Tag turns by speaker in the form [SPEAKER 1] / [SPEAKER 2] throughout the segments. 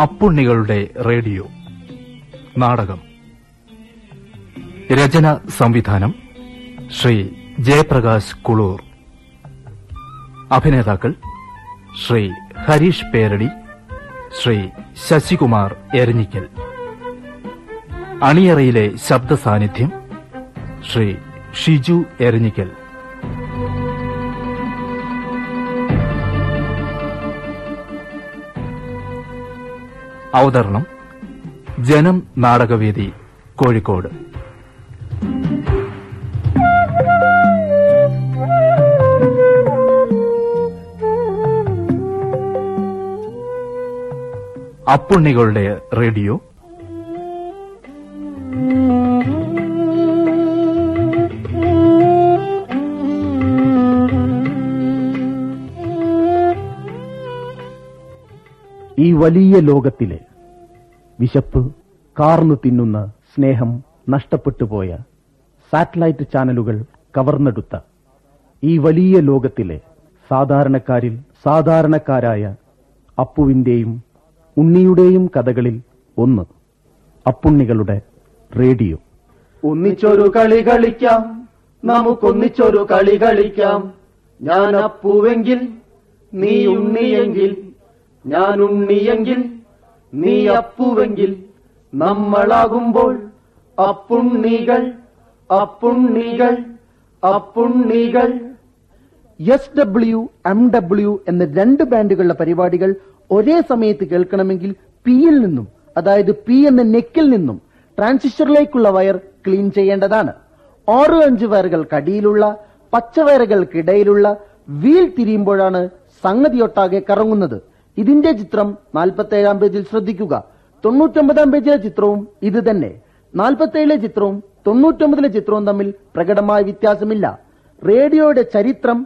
[SPEAKER 1] അപ്പുണ്ണികളുടെ radio. നാടകം. രചന സംവിധാനം ശ്രീ ജയപ്രകാശ് കുളൂർ. അഭിനേതാക്കൾ ശ്രീ ഹരീഷ് പേരടി ശ്രീ ശശികുമാർ എരഞ്ഞിക്കൽ. അണിയറയിലെ ശബ്ദ സാന്നിധ്യം ശ്രീ ഷിജു എരഞ്ഞിക്കൽ. അവതരണം ജനം നാടകവേദി കോഴിക്കോട്. അപ്പുണ്ണികളുടെ റേഡിയോ
[SPEAKER 2] വലിയ ലോകത്തിലെ വിശപ്പ് കാർന്നു തിന്നുന്ന സ്നേഹം നഷ്ടപ്പെട്ടുപോയ സാറ്റലൈറ്റ് ചാനലുകൾ കവർന്നെടുത്ത ഈ വലിയ ലോകത്തിലെ സാധാരണക്കാരിൽ സാധാരണക്കാരായ അപ്പുവിന്റെയും ഉണ്ണിയുടെയും കഥകളിൽ ഒന്ന് അപ്പുണ്ണികളുടെ റേഡിയോ.
[SPEAKER 3] ഒന്നിച്ചൊരു കളി കളിക്കാം. നമുക്കൊന്നിച്ചൊരു കളി കളിക്കാം. ഞാൻ അപ്പുവെങ്കിൽ നീ ഉണ്ണിയെങ്കിൽ. ഞാൻ ഉണ്ണിയെങ്കിൽ നീ അപ്പുവെങ്കിൽ നമ്മളാകുമ്പോൾ അപ്പുണ്ണികൾ അപ്പുണ്ണികൾ അപ്പുണ്ണികൾ.
[SPEAKER 2] എസ് ഡബ്ല്യു എം ഡബ്ല്യു എന്ന രണ്ട് ബാൻഡുകളുടെ പരിപാടികൾ ഒരേ സമയത്ത് കേൾക്കണമെങ്കിൽ പിയിൽ നിന്നും അതായത് പി എന്ന നെക്കിൽ നിന്നും ട്രാൻസിസ്റ്ററിലേക്കുള്ള വയർ ക്ലീൻ ചെയ്യേണ്ടതാണ്. ആറ് അഞ്ച് വയറുകൾക്കടിയിലുള്ള പച്ചവയറുകൾക്കിടയിലുള്ള വീൽ തിരിയുമ്പോഴാണ് സംഗതിയൊട്ടാകെ കറങ്ങുന്നത്. ഇതിന്റെ ചിത്രം നാൽപ്പത്തേഴാം പേജിൽ ശ്രദ്ധിക്കുക. തൊണ്ണൂറ്റൊമ്പതാം പേജിലെ ചിത്രവും ഇത് തന്നെ. നാൽപ്പത്തേഴിലെ ചിത്രവും തൊണ്ണൂറ്റൊമ്പതിലെ ചിത്രവും തമ്മിൽ പ്രകടമായ വ്യത്യാസമില്ല. റേഡിയോയുടെ ചരിത്രം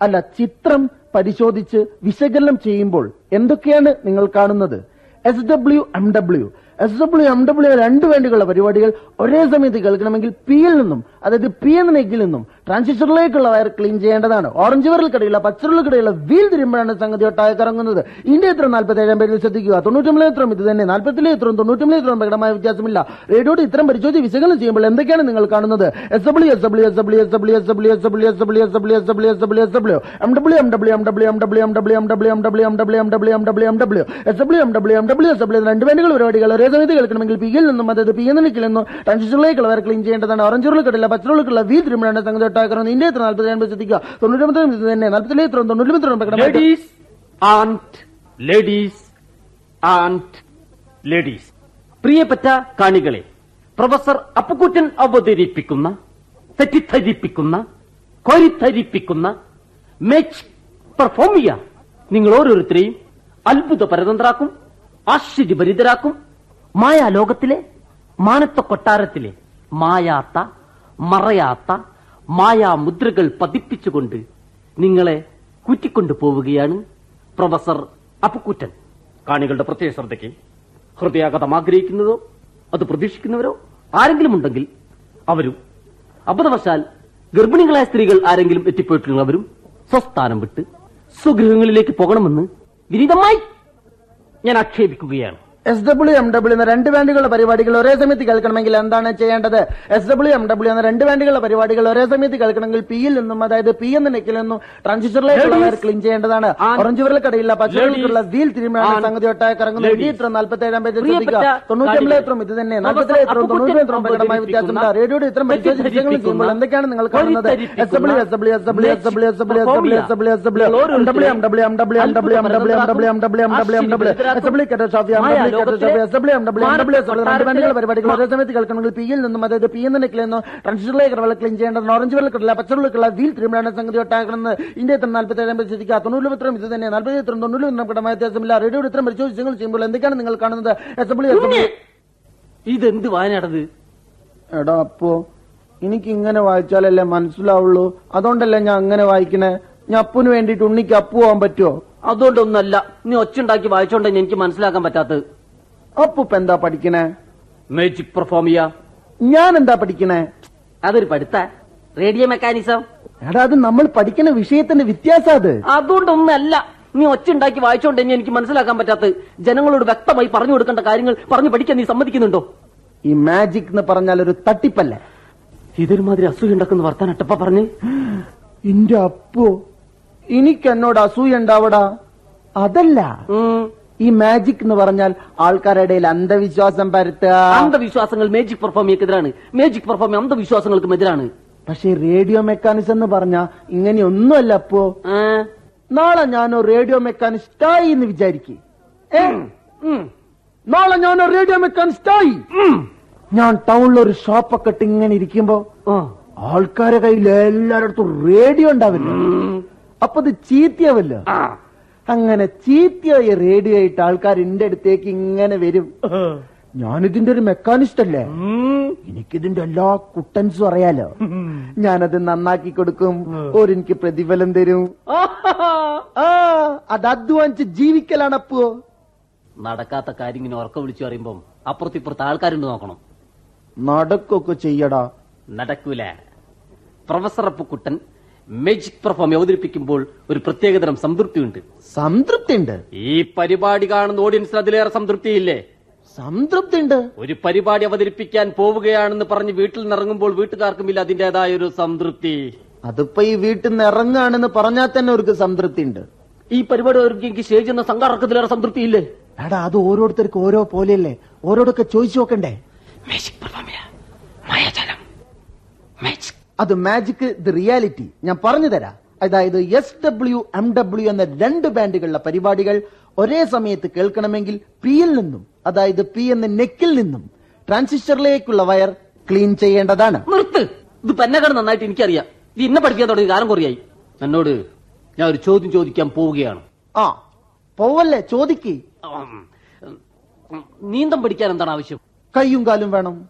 [SPEAKER 2] അല്ല ചിത്രം പരിശോധിച്ച് വിശകലനം ചെയ്യുമ്പോൾ എന്തൊക്കെയാണ് നിങ്ങൾ കാണുന്നത്? S W M W S W M W രണ്ട് വേണ്ടിയുള്ള പരിപാടികൾ ഒരേ സമയത്ത് കേൾക്കണമെങ്കിൽ പിയിൽ നിന്നും അതായത് പി എന്ന മേക്കിൽ നിന്നും ട്രാൻസിസ്റ്ററിലേക്കുള്ള വയർ ക്ലീൻ ചെയ്യേണ്ടതാണ് ഓറഞ്ച് വയറിൽക്കിടയിലുള്ള പച്ചറിൽക്കിടയിലുള്ള വീൽ തിരുമ്പോഴാണ് സംഗതി ഒട്ടായ കറങ്ങുന്നത് ഇന്ത്യ എത്ര നാൽപ്പത്തി ഏഴാം പേരിൽ ശ്രദ്ധിക്കുക തൊണ്ണൂറ്റൊമ്പതിലെ ഇത്ര ഇത് തന്നെ നാൽപ്പത്തിലെ ചിത്രം തൊണ്ണൂറ്റൊമ്പതിലെ ഇത്രയും പ്രകടമായ വ്യത്യാസമില്ല റേഡിയോട് ഇത്തരം പരിശോധിച്ച് വിശകലനം ചെയ്യുമ്പോൾ എന്തൊക്കെയാണ് നിങ്ങൾ കാണുന്നത് S W S W S W S W S W S W S W S W S W S W S W M W M W M W M W M W M W M W M W M W M W M W S W M W M W S W രണ്ട് വേണ്ടുകൾ പരിപാടികൾ ഒരേ സമയത്ത് കേൾക്കണമെങ്കിൽ പിയിൽ നിന്നും അതായത് പി നിക്കിൽ നിന്നും ട്രാൻസിസ്റ്ററിലേക്കുള്ള വയർ ക്ലീൻ ചെയ്യേണ്ടതാണ് ഓറഞ്ച് ഓറഞ്ചുകളിൽ പച്ചറുകൾക്കുള്ള വീൽ തിരുമ്പഴാണ് സംഗതി ഒട്ടാക്കുന്നത് ഇന്ത്യ എത്ര നാൽപ്പത്തി രണ്ട് ശ്രദ്ധിക്കുക? തൊണ്ണൂറ്റി തന്നെ നാൽപ്പത്തി എത്ര തൊണ്ണൂറ്റി പ്രകടമായി
[SPEAKER 3] ladies and ladies and ladies പ്രിയപ്പെട്ട കാണികളെ പ്രൊഫസർ അപ്പുക്കുറ്റൻ അവതരിപ്പിക്കുന്ന തെറ്റിദ്ധരിപ്പിക്കുന്ന കോരിദ്ധരിപ്പിക്കുന്ന മെച്ച് പെർഫോം ചെയ്യാം നിങ്ങൾ ഓരോരുത്തരെയും അത്ഭുത പരതന്ത്രാക്കും ആശ്ചര്യഭരിതരാക്കും മായാലോകത്തിലെ മാനത്ത കൊട്ടാരത്തിലെ മായാത്ത മറയാത്ത മായാമുദ്രകൾ പതിപ്പിച്ചുകൊണ്ട് നിങ്ങളെ കൂറ്റിക്കൊണ്ടു പോവുകയാണ് പ്രൊഫസർ അപ്പുക്കുറ്റൻ കാണികളുടെ പ്രത്യേക ശ്രദ്ധയ്ക്ക് ഹൃദയാഗതം ആഗ്രഹിക്കുന്നതോ അത് പ്രതീക്ഷിക്കുന്നവരോ ആരെങ്കിലും ഉണ്ടെങ്കിൽ അവരും അബദ്ധവശാൽ ഗർഭിണികളായ സ്ത്രീകൾ ആരെങ്കിലും എത്തിപ്പോയിട്ടുള്ളവരും സ്വസ്ഥാനം വിട്ട് സ്വഗൃഹങ്ങളിലേക്ക് പോകണമെന്ന് വിനീതമായി ഞാൻ ആക്ഷേപിക്കുകയാണ്.
[SPEAKER 2] എസ് ഡബ്ല്യു എം ഡബ്ല്യു എന്ന രണ്ട് ബാൻഡുകളുടെ പരിപാടികൾ ഒരേ സമയത്ത് കേൾക്കണമെങ്കിൽ എന്താണ് ചെയ്യേണ്ടത് എസ് ഡബ്ല്യു എം ഡബ്ല്യു എന്ന രണ്ട് ബാൻഡുകളുടെ പരിപാടികൾ ഒരേ സമയത്ത് കേൾക്കണമെങ്കിൽ പിയിൽ നിന്നും അതായത് പി എന്ന നെക്കിൽ നിന്നും ട്രാൻസിസ്റ്ററിലേക്ക് ക്ലീൻ ചെയ്യേണ്ടതാണ് ഓറഞ്ച് വിരൽ കടയില്ല
[SPEAKER 3] ladies
[SPEAKER 2] വീൽ തിരുമ്പാണ് സംഗതി ഒട്ടായ കറങ്ങുന്നത്
[SPEAKER 3] ലീറ്റർ
[SPEAKER 2] നാൽപ്പത്തി ഏഴാം പേജ് ശ്രദ്ധിക്കുക തൊണ്ണൂറ്റൊമ്പതിലെ
[SPEAKER 3] കാണികൾ.
[SPEAKER 2] എത്രയും ഇത് തന്നെ നാൽപ്പത്തിലെ എത്രയും തൊണ്ണൂറ്റി എത്രയും
[SPEAKER 3] അപ്പുക്കുട്ടൻ
[SPEAKER 2] പ്രകടമായ വ്യത്യാസമില്ല റേഡിയോയുടെ ഇത്രയും പരിശോധിച്ച് വിഷയങ്ങൾ ചെയ്യുമ്പോൾ എന്തൊക്കെയാണ് നിങ്ങൾ കാണുന്നത് S W S W S W S W S W S W S W S W M W M W M W M W M W M W M W M W M W S W പരിപാടികൾ ഒരേ സമയത്ത് കേൾക്കണമെങ്കിൽ പിയിൽ നിന്നും അതായത് P എന്ന നെക്കിൽ നിന്നും ട്രാൻസിസ്റ്ററിലേക്ക് വെള്ളം ക്ലീൻ ചെയ്യേണ്ടത് ഓറഞ്ച് വെള്ളക്കിടല പച്ചവെള്ളക്കുള്ള വീൽ സംഗതി ഒട്ടാക്കുന്നത് ഇന്ത്യ എത്ര നാൽപ്പത്തി ഏഴാം ശ്രദ്ധിക്കുക തൊണ്ണൂറ് പത്രം ഇത് തന്നെ നാൽപ്പത്തി എത്ര തൊണ്ണൂറ് പ്രകടമായ വ്യത്യാസമില്ല. റേഡിയോയുടെ ഇത്തരം നിങ്ങൾ ചെയ്യുമ്പോൾ എന്തൊക്കെയാണ് നിങ്ങൾ കാണുന്നത്?
[SPEAKER 3] ഇതെന്ത് വായനടത്
[SPEAKER 2] എടാ അപ്പോ എനിക്ക് ഇങ്ങനെ വായിച്ചാലല്ലേ മനസ്സിലാവുള്ളൂ. അതുകൊണ്ടല്ലേ ഞാൻ അങ്ങനെ വായിക്കണേ? ഞാൻ അപ്പുന് വേണ്ടിട്ട് ഉണ്ണിക്ക് അപ്പു പോവാൻ പറ്റുമോ
[SPEAKER 3] അതുകൊണ്ടൊന്നല്ല നീ ഒച്ചുണ്ടാക്കി വായിച്ചോണ്ടെന്ന് എനിക്ക് മനസ്സിലാക്കാൻ പറ്റാത്തത്.
[SPEAKER 2] അപ്പു ഇപ്പൊ എന്താ പഠിക്കണേ?
[SPEAKER 3] മേജിക് പെർഫോം ചെയ്യാ.
[SPEAKER 2] ഞാൻ എന്താ പഠിക്കണേ?
[SPEAKER 3] അതൊരു പഠിത്ത. റേഡിയോ മെക്കാനിസം
[SPEAKER 2] എടാ അത് നമ്മൾ പഠിക്കുന്ന വിഷയത്തിന്റെ വ്യത്യാസം അത്.
[SPEAKER 3] അതുകൊണ്ടൊന്നല്ല നീ ഒച്ച ഉണ്ടാക്കി വായിച്ചോണ്ട് ഇനി എനിക്ക് മനസ്സിലാക്കാൻ പറ്റാത്ത ജനങ്ങളോട് വ്യക്തമായി പറഞ്ഞു കൊടുക്കേണ്ട കാര്യങ്ങൾ പറഞ്ഞു പഠിക്കാൻ നീ സമ്മതിക്കുന്നുണ്ടോ?
[SPEAKER 2] ഈ മാജിക് എന്ന് പറഞ്ഞാൽ ഒരു തട്ടിപ്പല്ലേ?
[SPEAKER 3] ഇതൊരുമാതിരി അസൂയ ഉണ്ടാക്കുന്ന വർത്താനട്ടപ്പ പറഞ്ഞ്.
[SPEAKER 2] ഇന്റെ അപ്പോ എനിക്ക് എന്നോട് അസൂയ ഉണ്ടാവടാ. അതല്ല. ഈ മാജിക് എന്ന് പറഞ്ഞാൽ ആൾക്കാരുടെ ഇടയിൽ അന്ധവിശ്വാസം പരത്തുക.
[SPEAKER 3] അന്ധവിശ്വാസങ്ങൾ മാജിക് മേജിക് പെർഫോമിയക്കെതിരാണ് മാജിക് പെർഫോമി അന്ധവിശ്വാസങ്ങൾക്കും എതിരാണ്.
[SPEAKER 2] പക്ഷേ റേഡിയോ മെക്കാനിസം എന്ന് പറഞ്ഞാ ഇങ്ങനെയൊന്നുമല്ല അപ്പോ. നാളെ ഞാനോ റേഡിയോ മെക്കാനിസ്റ്റായി എന്ന് വിചാരിക്കും. നാളെ ഞാനോ റേഡിയോ മെക്കാനിസ്റ്റായി. ഞാൻ ടൗണിൽ ഒരു ഷോപ്പൊക്കെ ഇട്ട് ഇങ്ങനെ ഇരിക്കുമ്പോ ആൾക്കാരെ കയ്യിൽ എല്ലാരടുത്തും റേഡിയോ ഉണ്ടാവില്ല. അപ്പൊ അത് ചീത്തയാവല്ലോ. അങ്ങനെ ചീത്തയായ റേഡിയോ ആയിട്ട് ആൾക്കാർ എന്റെ അടുത്തേക്ക് ഇങ്ങനെ വരും. ഞാനിതിന്റെ ഒരു മെക്കാനിസ്റ്റ് അല്ലേ. എനിക്കിതിന്റെ എല്ലാ കുട്ടൻസും അറിയാലോ. ഞാനത് നന്നാക്കി കൊടുക്കും. ഓരെനിക്ക് പ്രതിഫലം തരും. ആ അത് അധ്വാനിച്ച് ജീവിക്കലാണപ്പോ
[SPEAKER 3] നടക്കാത്ത കാര്യം ഇങ്ങനെ ഉറക്കം വിളിച്ചു പറയുമ്പം അപ്പുറത്തിപ്പുറത്ത് ആൾക്കാരുണ്ട് നോക്കണം.
[SPEAKER 2] നടക്കൊക്കെ ചെയ്യടാ.
[SPEAKER 3] നടക്കൂല. പ്രൊഫസർ അപ്പുക്കുട്ടൻ മേജിക് പെർഫോം അവതരിപ്പിക്കുമ്പോൾ ഒരു പ്രത്യേകതരം സംതൃപ്തിയുണ്ട്.
[SPEAKER 2] സംതൃപ്തി ഉണ്ട്
[SPEAKER 3] ഈ പരിപാടി കാണുന്ന ഓഡിയൻസിന് അതിലേറെ സംതൃപ്തിയില്ലേ?
[SPEAKER 2] സംതൃപ്തി ഉണ്ട്
[SPEAKER 3] ഒരു പരിപാടി അവതരിപ്പിക്കാൻ പോവുകയാണെന്ന് പറഞ്ഞ് വീട്ടിൽ നിന്നിറങ്ങുമ്പോൾ വീട്ടുകാർക്കുമില്ല അതിന്റേതായ ഒരു സംതൃപ്തി.
[SPEAKER 2] അതിപ്പോ ഈ വീട്ടിൽ നിന്ന് ഇറങ്ങുകയാണെന്ന് പറഞ്ഞാൽ തന്നെ അവർക്ക് സംതൃപ്തി ഉണ്ട്
[SPEAKER 3] ഈ പരിപാടി അവർക്ക് സ്റ്റേജ് എന്ന സംഘാടകത്തിലേറെ സംതൃപ്തിയില്ലേ?
[SPEAKER 2] എടാ അത് ഓരോരുത്തർക്ക് ഓരോ പോലെയല്ലേ? ഓരോടൊക്കെ ചോദിച്ചു നോക്കണ്ടേ?
[SPEAKER 3] മാജിക് പെർഫോമിയ മായാജാലം. മാജിക്
[SPEAKER 2] അത് മാജിക് ദി റിയാലിറ്റി ഞാൻ പറഞ്ഞു തരാം. അതായത് എസ് ഡബ്ല്യു എം ഡബ്ല്യു എന്ന രണ്ട് ബാൻഡുകളുടെ പരിപാടികൾ ഒരേ സമയത്ത് കേൾക്കണമെങ്കിൽ പിയിൽ നിന്നും അതായത് പി എന്ന നെക്കിൽ നിന്നും ട്രാൻസിസ്റ്ററിലേക്കുള്ള വയർ ക്ലീൻ ചെയ്യേണ്ടതാണ്.
[SPEAKER 3] നിർത്ത്. ഇത് പെന്നകട നന്നായിട്ട് എനിക്കറിയാം. ഇത് ഇന്നെ പഠിക്കാൻ തുടങ്ങി കാലം കുറയായി. എന്നോട് ഞാൻ ഒരു ചോദ്യം ചോദിക്കാൻ പോവുകയാണ്.
[SPEAKER 2] ആ പോവല്ലേ? ചോദിക്ക്.
[SPEAKER 3] നീന്തം പഠിക്കാൻ എന്താണ് ആവശ്യം?
[SPEAKER 2] കയ്യും കാലും വേണം.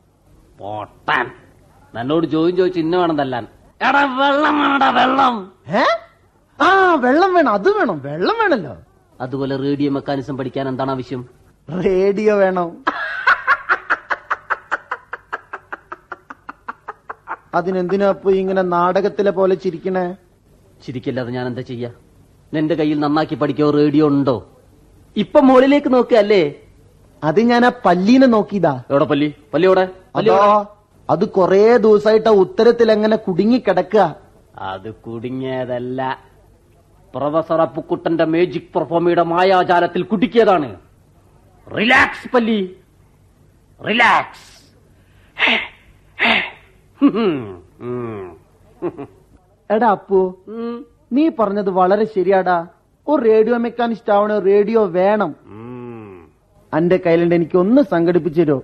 [SPEAKER 3] പോട്ടാൻ. എന്നോട് ചോദ്യം ചോദിച്ചു ഇന്ന വേണം തല്ലാൻ. എടാ വെള്ളം വേണടാ വെള്ളം.
[SPEAKER 2] ഏ? ആ വെള്ളം വേണം അത് വേണം വെള്ളം വേണല്ലോ.
[SPEAKER 3] അതുപോലെ റേഡിയോ മെക്കാനിസം പഠിക്കാൻ എന്താണ് ആവശ്യം?
[SPEAKER 2] റേഡിയോ വേണം. അതിനെന്തിനാ പോയി ഇങ്ങനെ നാടകത്തിലെ പോലെ ചിരിക്കണേ?
[SPEAKER 3] ശരിക്കല്ലാതെ ഞാൻ എന്താ ചെയ്യാ? നിന്റെ കയ്യിൽ നന്നാക്കി പഠിക്കോ റേഡിയോ ഉണ്ടോ? ഇപ്പൊ മുകളിലേക്ക് നോക്കുക അല്ലേ?
[SPEAKER 2] അത് ഞാൻ ആ പല്ലീനെ നോക്കിയതാ.
[SPEAKER 3] എവിടെ പല്ലി? പല്ലി എവിടെ? പല്ലി എവിടെ?
[SPEAKER 2] അത് കൊറേ ദിവസമായിട്ട് ആ ഉത്തരത്തിൽ എങ്ങനെ കുടുങ്ങി കിടക്കുക
[SPEAKER 3] അത് കുടുങ്ങിയതല്ല. പ്രൊഫസർ അപ്പുക്കുട്ടന്റെ മേജിക് പെർഫോമിയുടെ മായാജാലത്തിൽ കുടുക്കിയതാണ്. റിലാക്സ് പല്ലി. റിലാക്സ്
[SPEAKER 2] എടാ അപ്പു നീ പറഞ്ഞത് വളരെ ശരിയാടാ. ഒരു റേഡിയോ മെക്കാനിസ്റ്റ് ആവണ റേഡിയോ വേണം. എന്റെ കയ്യിലുണ്ട് എനിക്ക് ഒന്ന് സംഘടിപ്പിച്ചു തരോ.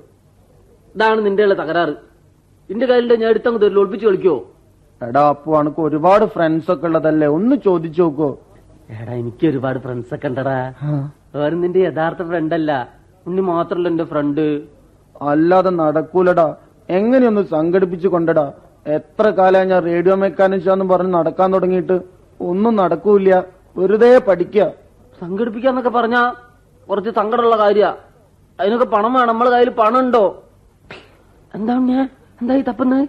[SPEAKER 3] ഇതാണ് നിന്റെ തകരാറ്. നിന്റെ കയ്യിലെ ഞാൻ എടുത്തങ്ങ് തരില്ല ഒളിപ്പിച്ച് കളിക്കോ?
[SPEAKER 2] എടാ അപ്പു അനക്ക് ഒരുപാട് ഫ്രണ്ട്സ് ഒക്കെ ഉള്ളതല്ലേ? ഒന്ന് ചോദിച്ചു നോക്കോ.
[SPEAKER 3] എടാ എനിക്ക് ഒരുപാട് ഫ്രണ്ട്സ് ഒക്കെ ഉണ്ടടാ. വേറെ നിന്റെ യഥാർത്ഥ ഫ്രണ്ട് അല്ല. ഉണ്ണി മാത്രല്ല എന്റെ ഫ്രണ്ട്
[SPEAKER 2] അല്ലാതെ നടക്കൂലടാ. എങ്ങനെയൊന്ന് സംഘടിപ്പിച്ചു കൊണ്ടടാ. എത്ര കാലമായി ഞാൻ റേഡിയോ മെക്കാനിച്ചാന്ന് പറഞ്ഞ് നടക്കാൻ തുടങ്ങിയിട്ട്? ഒന്നും നടക്കൂല വെറുതെ പഠിക്ക.
[SPEAKER 3] സംഘടിപ്പിക്കാന്നൊക്കെ പറഞ്ഞ കുറച്ച് സങ്കടമുള്ള കാര്യ. അതിനൊക്കെ പണം വേണം. നമ്മളെ കയ്യിൽ പണം ഉണ്ടോ എന്താ ഞാൻ എന്താ ഈ തപ്പുന്നത്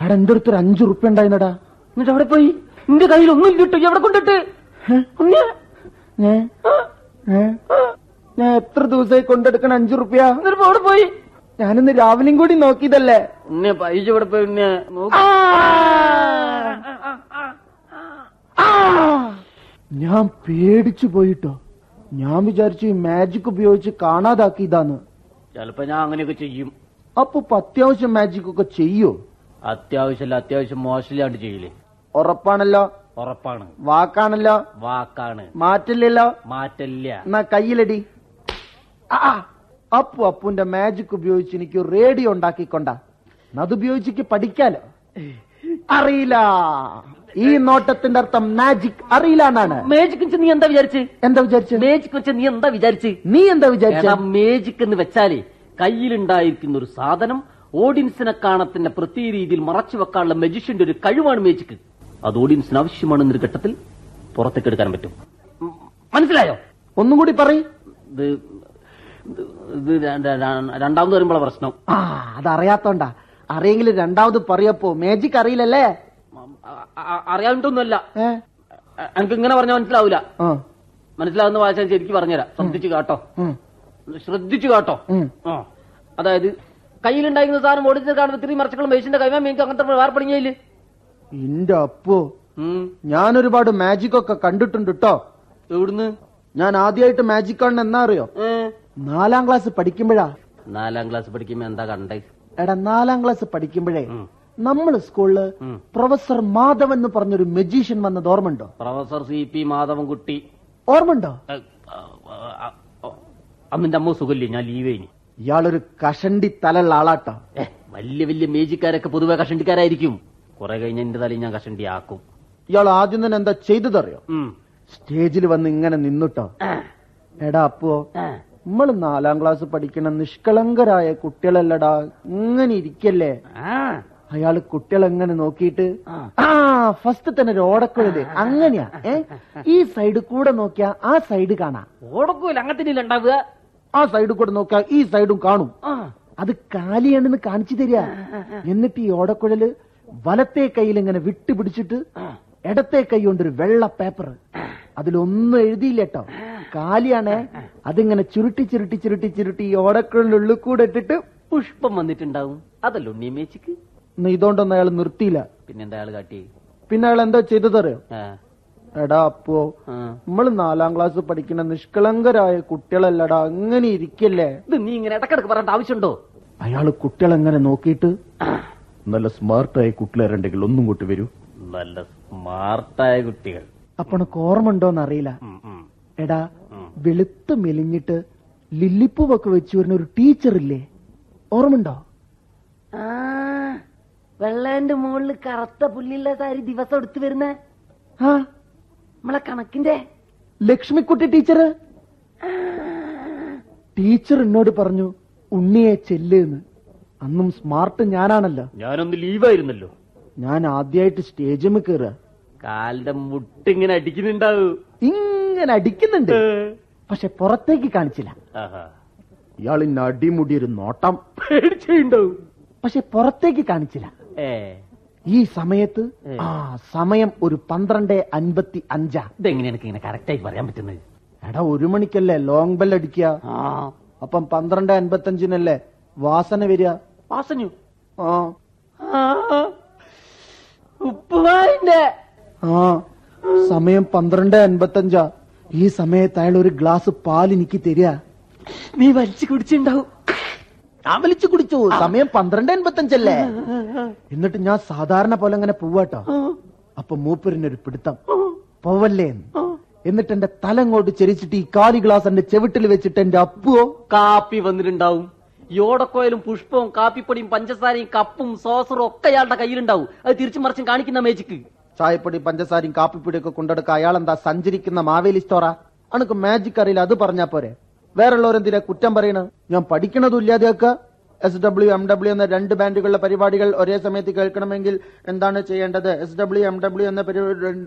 [SPEAKER 2] അവിടെ എന്റെ അടുത്തൊരു അഞ്ചു റുപ്യ ഉണ്ടായിരുന്നടാ.
[SPEAKER 3] എന്നിട്ട് അവിടെ പോയി? നിന്റെ കയ്യിൽ ഒന്നും ഇല്ലിട്ടു. എവിടെ കൊണ്ടിട്ട്?
[SPEAKER 2] ഞാൻ എത്ര ദിവസമായി കൊണ്ടെടുക്കണ അഞ്ചു റുപ്യ
[SPEAKER 3] എന്നിട്ട് അവിടെ പോയി?
[SPEAKER 2] ഞാനിന്ന് രാവിലെയും കൂടി നോക്കിയതല്ലേ?
[SPEAKER 3] ഉന്നെ പൈസ ഇവിടെ പോയി ഉന്നെ നോക്ക്.
[SPEAKER 2] ഞാൻ പേടിച്ചു പോയിട്ടോ. ഞാൻ വിചാരിച്ചു ഈ മാജിക് ഉപയോഗിച്ച് കാണാതാക്കിയതാന്ന്.
[SPEAKER 3] ചിലപ്പോ ഞാൻ അങ്ങനെയൊക്കെ ചെയ്യും.
[SPEAKER 2] അപ്പൊ ഇപ്പൊ അത്യാവശ്യം മാജിക് ഒക്കെ ചെയ്യോ?
[SPEAKER 3] അത്യാവശ്യമല്ല അത്യാവശ്യം മോശമില്ലാണ്ട് ചെയ്യില്ലേ
[SPEAKER 2] ഉറപ്പാണല്ലോ?
[SPEAKER 3] ഉറപ്പാണ്.
[SPEAKER 2] വാക്കാണല്ലോ?
[SPEAKER 3] വാക്കാണ്.
[SPEAKER 2] മാറ്റില്ലല്ലോ
[SPEAKER 3] മാറ്റല്ല
[SPEAKER 2] എന്നാ കയ്യിലടി. അപ്പു അപ്പുന്റെ മാജിക് ഉപയോഗിച്ച് എനിക്ക് റേഡിയോ ഉണ്ടാക്കിക്കൊണ്ട. അതുപയോഗിച്ച് ഉപയോഗിച്ച് പഠിക്കാലോ? അറിയില്ല. ഈ നോട്ടത്തിന്റെ അർത്ഥം മാജിക് അറിയില്ല എന്നാണ്.
[SPEAKER 3] മേജിക് വെച്ച് നീ എന്താ വിചാരിച്ച്?
[SPEAKER 2] എന്താ വിചാരിച്ചു?
[SPEAKER 3] മേജിക് വെച്ച് നീ എന്താ വിചാരിച്ച്?
[SPEAKER 2] നീ എന്താ വിചാരിച്ച?
[SPEAKER 3] മേജിക് എന്ന് വെച്ചാലേ കയ്യിലുണ്ടായിരിക്കുന്ന ഒരു സാധനം ഓഡിയൻസിനെ കാണത്തിന്റെ പ്രത്യേക രീതിയിൽ മറച്ചു വെക്കാനുള്ള മജിഷ്യന്റെ ഒരു കഴിവാണ് മേജിക്ക് അത് ഓഡിയൻസിന് ആവശ്യമാണെന്നൊരു ഘട്ടത്തിൽ പുറത്തേക്ക് എടുക്കാൻ പറ്റും. മനസ്സിലായോ?
[SPEAKER 2] ഒന്നും കൂടി പറ
[SPEAKER 3] ഇത് ഇത് ഇത് ര- ര- രണ്ടാമത് വരുമ്പോഴാണ് പ്രശ്നം.
[SPEAKER 2] ആ അതറിയാത്തോണ്ടാ. അറിയെങ്കിലും രണ്ടാമത് പറയപ്പോ. മാജിക് അറിയില്ലല്ലേ?
[SPEAKER 3] അറിയാണ്ടൊന്നുമല്ല എനിക്ക് ഇങ്ങനെ പറഞ്ഞാൽ മനസ്സിലാവൂല. മനസ്സിലാവുന്ന ഭാഷ ശരിക്കും പറഞ്ഞുതരാം. ശ്രദ്ധിച്ചു കേട്ടോ. ശ്രദ്ധിച്ചു കേട്ടോ. അതായത് കയ്യിലുണ്ടായിരുന്ന സാധനം ഓടിച്ചത് കാണുന്ന ഇത്രയും മറച്ചക്കളും മേശിന്റെ കൈമാൻ എനിക്ക് അങ്ങനത്തെ വേറെ
[SPEAKER 2] എന്റെ അപ്പോ. ഞാനൊരുപാട് മാജിക് ഒക്കെ കണ്ടിട്ടുണ്ട് കേട്ടോ
[SPEAKER 3] എവിടുന്ന്?
[SPEAKER 2] ഞാൻ ആദ്യമായിട്ട് മാജിക് കാണുന്ന എന്നാ അറിയോ? നാലാം ക്ലാസ് പഠിക്കുമ്പോഴാ.
[SPEAKER 3] നാലാം ക്ലാസ് പഠിക്കുമ്പോ എന്താ കണ്ടേ?
[SPEAKER 2] എടാ നാലാം ക്ലാസ് പഠിക്കുമ്പോഴേ നമ്മൾ
[SPEAKER 3] സ്കൂളിൽ
[SPEAKER 2] പ്രൊഫസർ മാധവൻ എന്ന് പറഞ്ഞൊരു മെജീഷ്യൻ വന്നത് ഓർമ്മണ്ടോ
[SPEAKER 3] professor C P
[SPEAKER 2] Madhavan
[SPEAKER 3] Kutty ആ, അമ്മിന്റെ അമ്മ സുഖല്ലേ ഞാൻ ലീവ് കഴിഞ്ഞു
[SPEAKER 2] ഇയാളൊരു കഷണ്ടി തലുള്ള ആളാട്ടോ.
[SPEAKER 3] ഏ വലിയ വലിയ മേജിക്കാരൊക്കെ പൊതുവെ കഷണ്ടിക്കാരായിരിക്കും. കുറെ കഴിഞ്ഞ എന്റെ തലയിൽ ഞാൻ കഷണ്ടി ആക്കും
[SPEAKER 2] ഇയാൾ ആദ്യം തന്നെ എന്താ ചെയ്തതറിയോ. സ്റ്റേജിൽ വന്ന് ഇങ്ങനെ നിന്നിട്ടോ. എടാ അപ്പോ. നമ്മൾ നാലാം ക്ലാസ് പഠിക്കണ നിഷ്കളങ്കരായ കുട്ടികളല്ലടാ ഇങ്ങനെ ഇരിക്കല്ലേ? അയാൾ കുട്ടികളെങ്ങനെ നോക്കിയിട്ട്
[SPEAKER 3] ആ.
[SPEAKER 2] ആ ഫസ്റ്റ് തന്നെ ഒരു ഓടക്കുഴൽ. അങ്ങനെയാ ഏ? ഈ സൈഡ് കൂടെ നോക്കിയാ ആ സൈഡ് കാണാ.
[SPEAKER 3] ഓടക്കൂല അങ്ങനത്തെ ഉണ്ടാവുക
[SPEAKER 2] ആ സൈഡ് കൂടെ നോക്കാ ഈ സൈഡും കാണും. അത് കാലിയാണെന്ന് കാണിച്ചു തരിക. എന്നിട്ട് ഈ ഓടക്കുഴൽ വലത്തെ കയ്യിൽ ഇങ്ങനെ വിട്ടുപിടിച്ചിട്ട് ഇടത്തെ കൈ കൊണ്ടൊരു വെള്ള പേപ്പർ അതിലൊന്നും എഴുതിയില്ല കേട്ടോ. കാലിയാണേ. അതിങ്ങനെ ചുരുട്ടി ചുരുട്ടി ചുരുട്ടി ചുരുട്ടി ഈ ഓടക്കുഴലുള്ളിൽ കൂടെ ഇട്ടിട്ട്
[SPEAKER 3] പുഷ്പം വന്നിട്ടുണ്ടാവും. അതല്ല ഉണ്ണിയമ്മേച്ചിക്ക്
[SPEAKER 2] ഇന്ന് ഇതുകൊണ്ടൊന്നും അയാൾ നിർത്തിയില്ല.
[SPEAKER 3] പിന്നെന്താ അയാൾ കാട്ടി
[SPEAKER 2] പിന്നെ അയാൾ എന്താ ചെയ്തതറിയോ എടാ അപ്പോ
[SPEAKER 3] നമ്മൾ
[SPEAKER 2] നമ്മൾ നാലാം ക്ലാസ് പഠിക്കുന്ന നിഷ്കളങ്കരായ കുട്ടികളല്ലടാ അങ്ങനെ ഇരിക്കല്ലേ?
[SPEAKER 3] ഇത് നീ ഇങ്ങനെ ഇടക്കിടക്ക് പറയേണ്ട ആവശ്യമുണ്ടോ?
[SPEAKER 2] അയാൾ കുട്ടികളെങ്ങനെ നോക്കിയിട്ട്? നല്ല സ്മാർട്ടായ കുട്ടികളുണ്ടെങ്കിൽ ഒന്നും കൂട്ടി വരൂ.
[SPEAKER 3] നല്ല സ്മാർട്ടായ കുട്ടികൾ.
[SPEAKER 2] അപ്പണക്ക് ഓർമ്മ അറിയില്ല. എടാ. വെളുത്ത് മെലിഞ്ഞിട്ട് ലില്ലിപ്പൂവൊക്കെ വെച്ച് വരുന്ന ഒരു ടീച്ചർ ഇല്ലേ ഓർമ്മണ്ടോ
[SPEAKER 3] ആ വെള്ളേന്റെ മുകളിൽ കറുത്ത പുല്ലില്ല സാരി ദിവസം എടുത്തു വരുന്നേ.
[SPEAKER 2] ആ.
[SPEAKER 3] നമ്മളെ കണക്കിന്റെ
[SPEAKER 2] ലക്ഷ്മിക്കുട്ടി ടീച്ചർ? ടീച്ചർ എന്നോട് പറഞ്ഞു ഉണ്ണിയെ ചെല്ലെന്ന് അന്നും സ്മാർട്ട് ഞാനാണല്ലോ.
[SPEAKER 3] ഞാനൊന്ന് ലീവായിരുന്നല്ലോ.
[SPEAKER 2] ഞാൻ ആദ്യമായിട്ട് സ്റ്റേജിൽ കയറുക
[SPEAKER 3] കാലിന്റെ മുട്ടിങ്ങനെ അടിക്കുന്നുണ്ടാവൂ.
[SPEAKER 2] ഇങ്ങനെ അടിക്കുന്നുണ്ട്. പക്ഷെ പുറത്തേക്ക് കാണിച്ചില്ല.
[SPEAKER 3] ആഹാ.
[SPEAKER 2] ഇയാളിന് അടിമുടി ഒരു നോട്ടം
[SPEAKER 3] പേടിച്ചുണ്ടാവും
[SPEAKER 2] പക്ഷെ പുറത്തേക്ക് കാണിച്ചില്ല.
[SPEAKER 3] ഏ.
[SPEAKER 2] ഈ സമയത്ത് ആ സമയം ഒരു പന്ത്രണ്ട് അൻപത്തി അഞ്ചാ.
[SPEAKER 3] ഇതെങ്ങനെ എനിക്ക് ഇങ്ങനെ കറക്റ്റായി പറയാൻ പറ്റുന്നത്?
[SPEAKER 2] എടാ ഒരു മണിക്കല്ലേ ലോങ് ബെൽ അടിക്കുക? അപ്പം പന്ത്രണ്ട് അൻപത്തി അഞ്ചിനല്ലേ വാസന വരിക?
[SPEAKER 3] വാസനു
[SPEAKER 2] ആ.
[SPEAKER 3] ഉപ്പുമാരിന്റെ
[SPEAKER 2] ആ. സമയം പന്ത്രണ്ട് അൻപത്തി അഞ്ചാ ഈ സമയത്ത് അയാൾ ഒരു ഗ്ലാസ് പാൽ എനിക്ക് തരിക.
[SPEAKER 3] നീ വലിച്ചു കുടിച്ചിണ്ടാവും
[SPEAKER 2] ഞാൻ വലിച്ചു കുടിച്ചു. സമയം പന്ത്രണ്ട് എൺപത്തി അഞ്ചല്ലേ എന്നിട്ട് ഞാൻ സാധാരണ പോലെ അങ്ങനെ പോവാട്ടോ. അപ്പൊ മൂപ്പരിനൊരു പിടുത്തം. പോവല്ലേ എന്നിട്ട് എന്റെ തല അങ്ങോട്ട് ചെരിച്ചിട്ട് ഈ കാലി ഗ്ലാസ് എന്റെ ചെവിട്ടിൽ വെച്ചിട്ട് എന്റെ അപ്പുവോ?
[SPEAKER 3] കാപ്പി വന്നിട്ടുണ്ടാവും. യോടക്കോയിലും പുഷ്പവും കാപ്പിപ്പൊടിയും പഞ്ചസാരയും കപ്പും സോസറും ഒക്കെ അയാളുടെ കയ്യിലുണ്ടാവും. അത് തിരിച്ചു മറിച്ചും കാണിക്കുന്ന മേജിക്ക്
[SPEAKER 2] ചായപ്പൊടി പഞ്ചസാരയും കാപ്പിപ്പൊടിയൊക്കെ കൊണ്ടെടുക്ക അയാൾ എന്താ സഞ്ചരിക്കുന്ന മാവേലി സ്റ്റോറാ അണക്ക് മാജിക് അറിയില്ല അത് പറഞ്ഞാ പോരെ. വേറുള്ളവരെന്തിനാ കുറ്റം പറയണ? ഞാൻ പഠിക്കണതും ഇല്ലാതെയൊക്കെ. എസ് ഡബ്ല്യു എം ഡബ്ല്യു എന്ന രണ്ട് ബാൻഡുകളുടെ പരിപാടികൾ ഒരേ സമയത്ത് കേൾക്കണമെങ്കിൽ എന്താണ് ചെയ്യേണ്ടത്? എസ് ഡബ്ല്യു എം ഡബ്ല്യു എന്ന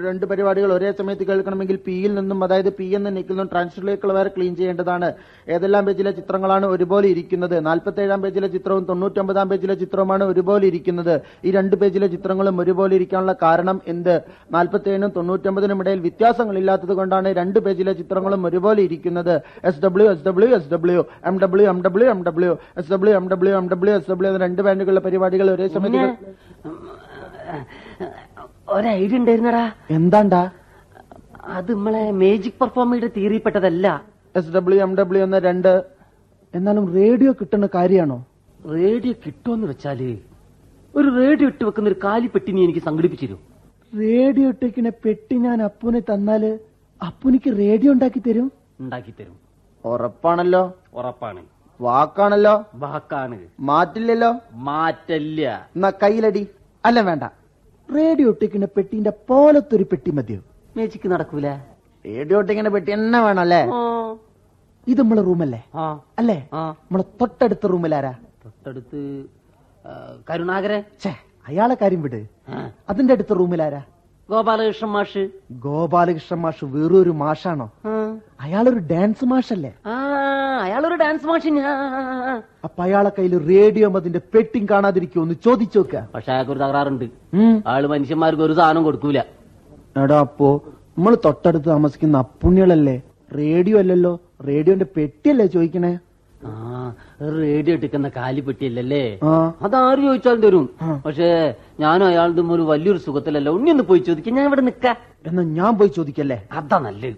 [SPEAKER 2] രണ്ട് പരിപാടികൾ ഒരേ സമയത്ത് കേൾക്കണമെങ്കിൽ പിയിൽ നിന്നും അതായത് പി എന്ന് നിക്കിൽ ട്രാൻസ്ലേറ്റുകൾ വരെ ക്ലീൻ ചെയ്യേണ്ടതാണ്. ഏതെല്ലാം പേജിലെ ചിത്രങ്ങളാണ് ഒരുപോലെ ഇരിക്കുന്നത്? നാൽപ്പത്തി ഏഴാം പേജിലെ ചിത്രവും തൊണ്ണൂറ്റൊമ്പതാം പേജിലെ ചിത്രവുമാണ് ഒരുപോലെ ഇരിക്കുന്നത്. ഈ രണ്ട് പേജിലെ ചിത്രങ്ങളും ഒരുപോലെ ഇരിക്കാനുള്ള കാരണം എന്ത്? നാൽപ്പത്തി ഏഴിനും തൊണ്ണൂറ്റൊമ്പതിനും ഇടയിൽ വ്യത്യാസങ്ങളില്ലാത്തത് കൊണ്ടാണ് രണ്ട് പേജിലെ ചിത്രങ്ങളും ഒരുപോലെ ഇരിക്കുന്നത്. S W S W S W M W M W M W S W M W M W S W എന്ന രണ്ട് ബാൻഡുകളുടെ പരിപാടികൾ ഒരേ സമയത്ത്
[SPEAKER 3] ഒരു ഐഡിയ ഉണ്ടായിരുന്നടാ
[SPEAKER 2] എന്താണ്ടാ?
[SPEAKER 3] അത് നമ്മളെ മേജിക് പെർഫോമയുടെ തീറിപ്പെട്ടതല്ല
[SPEAKER 2] എസ് ഡബ്ല്യു എം ഡബ്ല്യു എന്ന രണ്ട് എന്നാലും റേഡിയോ കിട്ടുന്ന കാര്യമാണോ?
[SPEAKER 3] റേഡിയോ കിട്ടുമെന്ന് വെച്ചാൽ ഒരു റേഡിയോ ഇട്ട് വെക്കുന്ന ഒരു കാലിപ്പെട്ടി നീ എനിക്ക് സംഘടിപ്പിച്ചിരും
[SPEAKER 2] റേഡിയോ ഇട്ടേക്കിനെ പെട്ടി ഞാൻ അപ്പുനെ തന്നാൽ അപ്പുനിക്ക് റേഡിയോ ഉണ്ടാക്കി തരും?
[SPEAKER 3] ഉണ്ടാക്കി തരും.
[SPEAKER 2] ഉറപ്പാണല്ലോ.
[SPEAKER 3] ഉറപ്പാണ്.
[SPEAKER 2] വാക്കാണല്ലോ.
[SPEAKER 3] വാക്കാണ്.
[SPEAKER 2] മാറ്റില്ലല്ലോ.
[SPEAKER 3] മാറ്റല്ല.
[SPEAKER 2] എന്നാ കയ്യിലടി. അല്ല വേണ്ട. റേഡിയോ ഒട്ടിക്കുന്ന പെട്ടിന്റെ പോലത്തൊരു പെട്ടി മതിയോ?
[SPEAKER 3] മേജിക്ക് നടക്കൂല.
[SPEAKER 2] റേഡിയോ ഒട്ടിക്കുന്ന പെട്ടി എന്നെ വേണം അല്ലേ? ഇത് നമ്മളെ റൂമല്ലേ? അല്ലേ? നമ്മളെ തൊട്ടടുത്ത റൂമിലാരാ?
[SPEAKER 3] തൊട്ടടുത്ത് കരുണാകര കരുണാകരൻ.
[SPEAKER 2] അയാളെ കാര്യം വിട്. അതിന്റെ അടുത്ത റൂമിലാരാ?
[SPEAKER 3] ഗോപാലകൃഷ്ണൻ മാഷ്.
[SPEAKER 2] ഗോപാലകൃഷ്ണൻ മാഷ് വേറൊരു മാഷാണോ? അയാളൊരു ഡാൻസ് മാഷല്ലേ?
[SPEAKER 3] ആ അയാളൊരു ഡാൻസ് മാഷിന്.
[SPEAKER 2] അപ്പൊ അയാളെ കയ്യിൽ റേഡിയോ അതിന്റെ പെട്ടി കാണാതിരിക്കുമോ ഒന്ന് ചോദിച്ചു നോക്ക.
[SPEAKER 3] പക്ഷെ അയാൾക്ക് ഒരു തകരാറുണ്ട്. ആൾ മനുഷ്യന്മാർക്ക് ഒരു സാധനം കൊടുക്കൂല.
[SPEAKER 2] എടാ അപ്പോ നമ്മൾ തൊട്ടടുത്ത് താമസിക്കുന്ന അപ്പുണ്ണികളല്ലേ? റേഡിയോ അല്ലല്ലോ. റേഡിയോന്റെ പെട്ടിയല്ലേ ചോദിക്കണേ?
[SPEAKER 3] ആ റേഡിയോ എടുക്കുന്ന കാലിപ്പെട്ടിയല്ലേ അതാര് ചോദിച്ചാലും തരും. പക്ഷേ ഞാനും അയാളുടെ ഒരു വലിയൊരു സുഖത്തിലല്ല. ഉണ്ണി ഒന്ന് പോയി ചോദിക്കാൻ ഞാൻ ഇവിടെ നിക്ക
[SPEAKER 2] എന്നാ ഞാൻ പോയി ചോദിക്കല്ലേ?
[SPEAKER 3] അതാ നല്ലത്.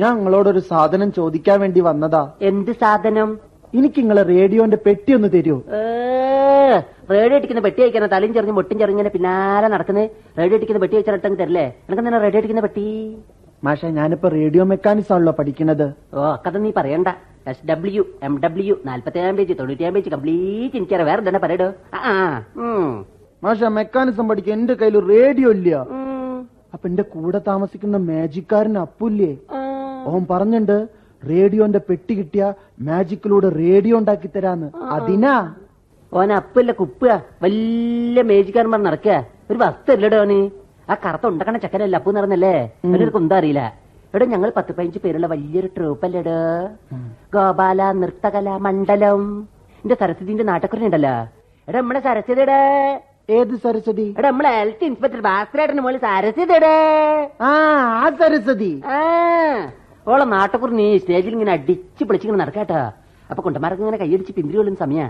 [SPEAKER 2] ഞാൻ നിങ്ങളോടൊരു സാധനം ചോദിക്കാൻ വേണ്ടി വന്നതാ.
[SPEAKER 3] എന്ത് സാധനം?
[SPEAKER 2] എനിക്ക് നിങ്ങളെ റേഡിയോന്റെ പെട്ടി ഒന്ന് തരുമോ
[SPEAKER 3] റേഡിയോ അടിക്കുന്ന പെട്ടി അയക്കാനാ തലയും ചെറിഞ്ഞ് മുട്ടും ചെറിഞ്ഞിങ്ങനെ പിന്നാലെ നടക്കുന്നത് റേഡിയോ അടിക്കുന്ന പെട്ടി അയച്ചിട്ടെങ്കിൽ തരില്ലേ? എനിക്ക് തന്നെ റേഡിയോ അടിക്കുന്ന പെട്ടി?
[SPEAKER 2] മാഷെ ഞാനിപ്പോ റേഡിയോ മെക്കാനിക്സ് ആണല്ലോ പഠിക്കുന്നത്.
[SPEAKER 3] ഓ അക്കഥ നീ പറയണ്ട. എസ് ഡബ്ല്യു എം ഡബ്ല്യു നാല്പത്തേഴാം പേജ് തൊണ്ണൂറ്റിയാം പേജ് കംപ്ലീറ്റ് എനിക്കറിയാം. വേറെ തന്നെ പറയടോ? ആ
[SPEAKER 2] മാഷ മെക്കാനിസം പഠിക്കാൻ എന്റെ കയ്യിൽ റേഡിയോ ഇല്ല. അപ്പൊ എന്റെ കൂടെ താമസിക്കുന്ന മാജിക്കാരൻ അപ്പുല്ലേ. ഓൻ പറഞ്ഞിട്ടുണ്ട് റേഡിയോന്റെ പെട്ടി കിട്ടിയ മാജിക്കിലൂടെ റേഡിയോ ഉണ്ടാക്കി തരാന്ന്. അതിനാ?
[SPEAKER 3] ഓന അപ്പല്ല കുപ്പ വല്യ മേജിക്കാരന്മാർ നടക്കുക. ഒരു വസ്തുല്ലടോ ഓന് ആ കറുത്ത ഉണ്ടാക്കണ ചക്കരല്ല അപ്പു നടന്നല്ലേ അവരൊരു അറിയില്ല. എടോ ഞങ്ങൾ പത്ത് പതിനഞ്ച് പേരുള്ള വലിയൊരു ട്രൂപ്പ് ട്രൂപ്പല്ലേടോ ഗോപാല നൃത്തകല മണ്ഡലം. എന്റെ സരസ്വതിന്റെ നാട്ടക്കുറനുണ്ടല്ലോ എടാ നമ്മളെ സരസ്വതിയുടെ
[SPEAKER 2] ഏത് സരസ്വതി?
[SPEAKER 3] എടാ നമ്മളെ ഹെൽത്ത് ഇൻസ്പെക്ടർ ഭാസ്കരേട്ടന് മോൾ സരസ്വതിയുടെ
[SPEAKER 2] ആ ആ സരസ്വതി.
[SPEAKER 3] ആ. ഓളെ നാട്ടക്കുറിഞ്ഞ് സ്റ്റേജിൽ ഇങ്ങനെ അടിച്ച് പിടിച്ചിങ്ങനെ നടക്കാട്ടാ. അപ്പൊ കൊണ്ടമാരൊക്കെ ഇങ്ങനെ കൈയടിച്ച് പിന്തിരി കൊള്ളുന്ന സമയ.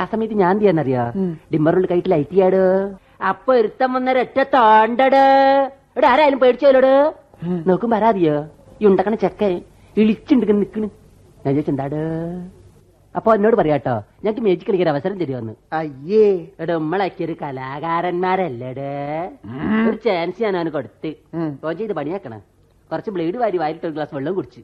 [SPEAKER 3] ആ സമയത്ത് ഞാൻ എന്ത് ചെയ്യാന്നറിയാ? ഡിമ്മറുള്ള കൈട്ട് ലൈറ്റ് ചെയ്യാട്. അപ്പൊ ഒരുത്തം വന്നൊരു ഒറ്റ തോണ്ടട്. ഇവിടെ ആരായാലും പേടിച്ചോലോട്. നോക്കും വരാതിയോ ഈ ഉണ്ടാക്കണ ചെക്ക ഇളിച്ചുണ്ടെങ്കിൽ നിക്കണ്. ഞാൻ ചോദിച്ചെന്താട് അപ്പൊ എന്നോട് പറയാട്ടോ ഞങ്ങക്ക് മേജിക് കളിക്കാൻ അവസരം തരുമെന്ന്
[SPEAKER 2] അയ്യേ.
[SPEAKER 3] എടാ നമ്മളൊക്കെ ഒരു കലാകാരന്മാരല്ലേടേ. ഒരു ചാൻസ് ഞാൻ അവന് കൊടുത്ത്.
[SPEAKER 2] ഓ
[SPEAKER 3] ഓൻ ചെയ്ത് പണിയാക്കണം. കുറച്ച് ബ്ലേഡ് വാരി വാരിട്ട് ഒരു ഗ്ലാസ് വെള്ളം കുടിച്ച്.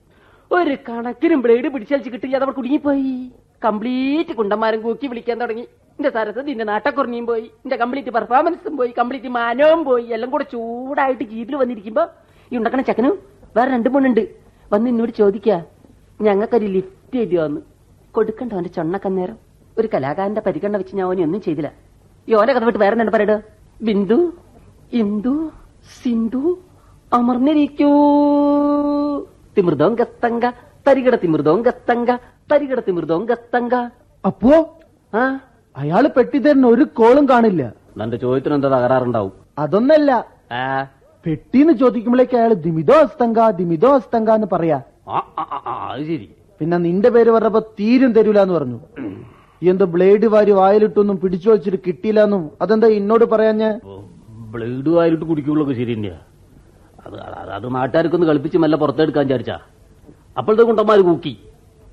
[SPEAKER 3] ഒരു കണക്കിനും ബ്ലേഡ് പിടിച്ചലിച്ച് കിട്ടി അതവിടെ കുടുങ്ങിപ്പോയി. കംപ്ലീറ്റ് കുണ്ടന്മാരും കൂക്കി വിളിക്കാൻ തുടങ്ങി. എന്റെ സരസ്വതി എന്റെ നാട്ടക്കുറങ്ങിയും പോയി. എന്റെ കംപ്ലീറ്റ് പെർഫോമൻസും പോയി. കംപ്ലീറ്റ് മാനവും പോയി. എല്ലാം കൂടെ ചൂടായിട്ട് ജീപ്പിൽ വന്നിരിക്കുമ്പോ ഈ ഉണ്ടാക്കണ ചക്കനും വേറെ രണ്ടു മൂന്നുണ്ട് വന്ന് എന്നോട് ചോദിക്ക ഞങ്ങൾക്കൊരു ലിഫ്റ്റ് തരുമോന്ന് കൊടുക്കണ്ട അവന്റെ ചൊണ്ണക്കന്നേരം. ഒരു കലാകാരന്റെ പരിഗണന വെച്ച് ഞാൻ ഓനെ ഒന്നും ചെയ്തില്ല. ഈ ഓനെ കഥ വിട്ട് വേറെ രണ്ട് പറയട് ബിന്ദു ഇന്ദു സിന്ധു അമർന്നിരിക്കൂ. തിമൃതോങ്കത്തങ്ക തരികിട തിമൃതോങ്കത്തങ്ക തരികിട തിമൃതോങ്കത്തങ്ക
[SPEAKER 2] അപ്പോ?
[SPEAKER 3] ആ?
[SPEAKER 2] അയാൾ പെട്ടി തരുന്ന ഒരു കോളും കാണില്ല.
[SPEAKER 3] നിന്റെ ചോദ്യത്തിന് എന്താ തകരാറുണ്ടാവും?
[SPEAKER 2] അതൊന്നല്ല. പെട്ടിന്ന് ചോദിക്കുമ്പോഴേക്ക് അയാൾ ദിമിതോ അസ്തങ്ക ദിമിതോ അസ്തങ്ക എന്ന് പറയാ
[SPEAKER 3] അത് ശരി.
[SPEAKER 2] പിന്നെ നിന്റെ പേര് പറഞ്ഞപ്പോ തീരും തരൂല എന്ന് പറഞ്ഞു എന്തോ ബ്ലേഡ് വാരി വായിലിട്ടൊന്നും പിടിച്ചു വെച്ചിട്ട് കിട്ടിയില്ലെന്നും അതെന്താ എന്നോട് പറയാഞ്ഞ?
[SPEAKER 3] ബ്ലേഡ് വായിലിട്ട് കുടിക്കുള്ളൊക്കെ ശരി തന്നെയാ. അത് നാട്ടുകാർക്കൊന്ന് കളിപ്പിച്ച് മെല്ലെ പുറത്തെടുക്കാൻ വിചാരിച്ചാ. അപ്പോഴത്തെ കുണ്ടന്മാർ കൂക്കി.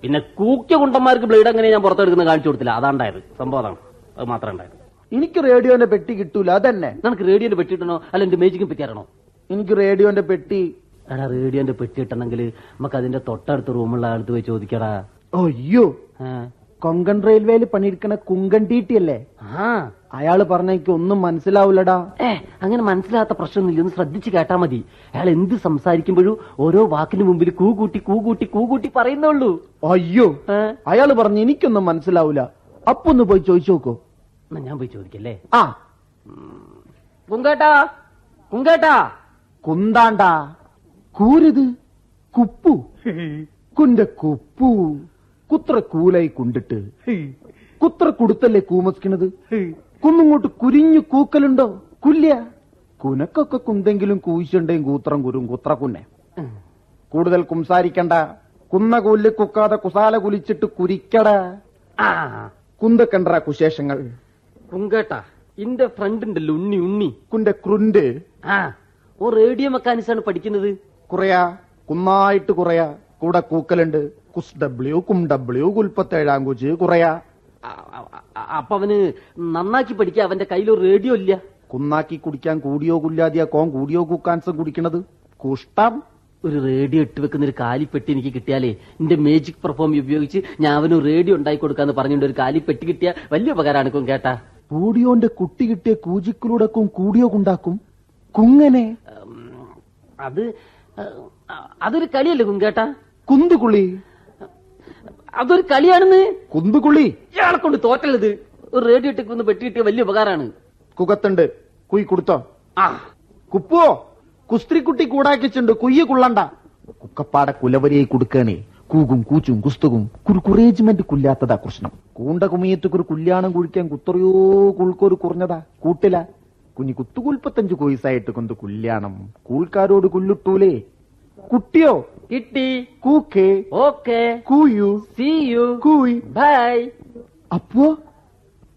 [SPEAKER 3] പിന്നെ കൂക്കിയ കുണ്ടന്മാർക്ക് ബ്ലേഡ് എങ്ങനെ ഞാൻ പുറത്തെടുക്കുന്ന കാണിച്ചു കൊടുത്തില്ല. അതാണ്ടായത്. സംഭവം അതാണ്. അത് മാത്രം ഉണ്ടായത്.
[SPEAKER 2] എനിക്ക് റേഡിയോന്റെ പെട്ടി കിട്ടൂല. അതന്നെ.
[SPEAKER 3] നിനക്ക് റേഡിയോന്റെ പെട്ടി ഇട്ടണോ അല്ല എന്റെ മേജിക്കും പറ്റിയാരണോ
[SPEAKER 2] എനിക്ക് റേഡിയോന്റെ പെട്ടി.
[SPEAKER 3] എടാ റേഡിയോന്റെ പെട്ടി ഇട്ടണമെങ്കിൽ നമുക്ക് അതിന്റെ തൊട്ടടുത്ത റൂമുള്ള ആളത്ത് പോയി ചോദിക്കടാ.
[SPEAKER 2] അയ്യോ. കൊങ്കൺ റെയിൽവേയിൽ പണിയെടുക്കണ കുങ്കൻ ടി അല്ലേ?
[SPEAKER 3] ആ.
[SPEAKER 2] അയാൾ പറഞ്ഞെനിക്ക് ഒന്നും മനസ്സിലാവൂലടാ
[SPEAKER 3] ഏ അങ്ങനെ മനസ്സിലാത്ത പ്രശ്നമൊന്നുമില്ല. ഒന്ന് ശ്രദ്ധിച്ചു കേട്ടാ മതി. അയാൾ എന്ത് സംസാരിക്കുമ്പോഴും ഓരോ വാക്കിന് മുമ്പിൽ കൂകൂട്ടി കൂകൂട്ടി കൂകൂട്ടി കൂ കൂട്ടി പറയുന്നുള്ളൂ
[SPEAKER 2] അയ്യോ അയാൾ പറഞ്ഞ് എനിക്കൊന്നും മനസ്സിലാവൂല അപ്പൊന്ന് പോയി ചോദിച്ചു നോക്കൂ.
[SPEAKER 3] എന്നാ ഞാൻ പോയി ചോദിക്കല്ലേ?
[SPEAKER 2] ആ.
[SPEAKER 3] കുങ്കേട്ടാ കുങ്കേട്ടാ.
[SPEAKER 2] കുന്താണ്ടാ. കൂരുത്? കുപ്പു? കുന്റെ കുപ്പു. കുത്ര കൂലായി കുണ്ടിട്ട്. കുത്ര കൊടുത്തല്ലേ കൂമസ്കിണത്? കുന്നിങ്ങോട്ട് കുരിഞ്ഞു കൂക്കലുണ്ടോ? കുല്യ. കുനക്കൊക്കെ കുന്തെങ്കിലും കൂയിച്ചുണ്ടേയും കൂത്രം കുരും കുത്ര കുന്നെ. കൂടുതൽ കുംസാരിക്കണ്ട. കുന്ന കൂല്ല് കുക്കാതെ കുസാല കുലിച്ചിട്ട് കുരിക്കട. കുന്തക്കണ്ട കുശേഷങ്ങൾ.
[SPEAKER 3] കുങ്കേട്ടാ ഇന്റെ ഫ്രണ്ട് ഉണ്ടല്ലോ ഉണ്ണി. ഉണ്ണി
[SPEAKER 2] കുന്റെ ക്രുണ്ട്.
[SPEAKER 3] ആ ഓ റേഡിയോ മെക്കാനിക്സ് ആണ് പഠിക്കുന്നത്.
[SPEAKER 2] കുറയാ കുന്നായിട്ട് കുറയാ. കൂടെ കൂക്കലുണ്ട്. കുസ് ഡബ്ല്യു കും ഡബ്ല്യു കുൽപ്പത്തേഴാം കുച്ച് കുറയാ.
[SPEAKER 3] അപ്പൊ അവന് നന്നാക്കി പഠിക്കാൻ അവന്റെ കയ്യിൽ ഒരു റേഡിയോ ഇല്ല?
[SPEAKER 2] കുന്നാക്കി കുടിക്കാൻ കൂടിയോ കുല്ലാതിയാ കോം കൂടിയോ കുക്കാൻസും കുടിക്കണത്? കുഷ്ടം
[SPEAKER 3] ഒരു റേഡിയോ ഇട്ട് വെക്കുന്ന ഒരു കാലിപ്പെട്ടി എനിക്ക് കിട്ടിയാലേ എന്റെ മേജിക് പെർഫോം ഉപയോഗിച്ച് ഞാൻ അവന് റേഡിയോ ഉണ്ടാക്കി കൊടുക്കാന്ന് പറഞ്ഞുകൊണ്ട് ഒരു കാലിപ്പെട്ടി കിട്ടിയ വലിയ ഉപകാരമാണ് കേട്ടാ.
[SPEAKER 2] കൂടിയോന്റെ കുട്ടി കിട്ടിയ കൂജിക്കുലൂടക്കും കൂടിയോ കുണ്ടാക്കും? കുങ്ങനെ?
[SPEAKER 3] അത് അതൊരു കളിയല്ലേ കുങ്കേട്ടാ
[SPEAKER 2] കുന്തുകുളി.
[SPEAKER 3] അതൊരു കളിയാണെന്ന്?
[SPEAKER 2] കുന്തുകുള്ളി.
[SPEAKER 3] ഇയാളെ കൊണ്ട് തോറ്റല്ലത്. ഒരു റേഡിയോ ടെക് ഒന്ന് പെട്ടിയിട്ട് വലിയ ഉപകാരമാണ്.
[SPEAKER 2] കുകത്തുണ്ട്. കുയ് കൊടുത്തോ.
[SPEAKER 3] ആ.
[SPEAKER 2] കുപ്പോ കുസ്ത്രിക്കുട്ടി കൂടാക്കിച്ചുണ്ട്. കുയ്യ കുള്ളണ്ട. കുക്കപ്പാടെ കുലവരിയായി കൊടുക്കണേ. കൂകും കൂച്ചും കുസ്തുകും. കുറുക്കുറേജ്മെന്റ് കുല്ലാത്തതാ കൃഷ്ണം കൂണ്ട കുമിയത്തുക്ക് ഒരു കുല്യാണം കുഴിക്കാൻ കുത്തറിയോ കുൾക്കൊരു കുറഞ്ഞതാ. കൂട്ടില. കുഞ്ഞി കുത്തുകുൽപ്പത്തഞ്ചു കോയിസായിട്ട് കൊണ്ട് കുല്യാണം. കൂൾക്കാരോട് കുല്ലുട്ടൂലേ. കുട്ടിയോ?
[SPEAKER 3] കിട്ടി.
[SPEAKER 2] കൂക്കേ.
[SPEAKER 3] ഓക്കെ.
[SPEAKER 2] കൂയു.
[SPEAKER 3] See you.
[SPEAKER 2] കൂയ്.
[SPEAKER 3] ബൈ.
[SPEAKER 2] അപ്പോ?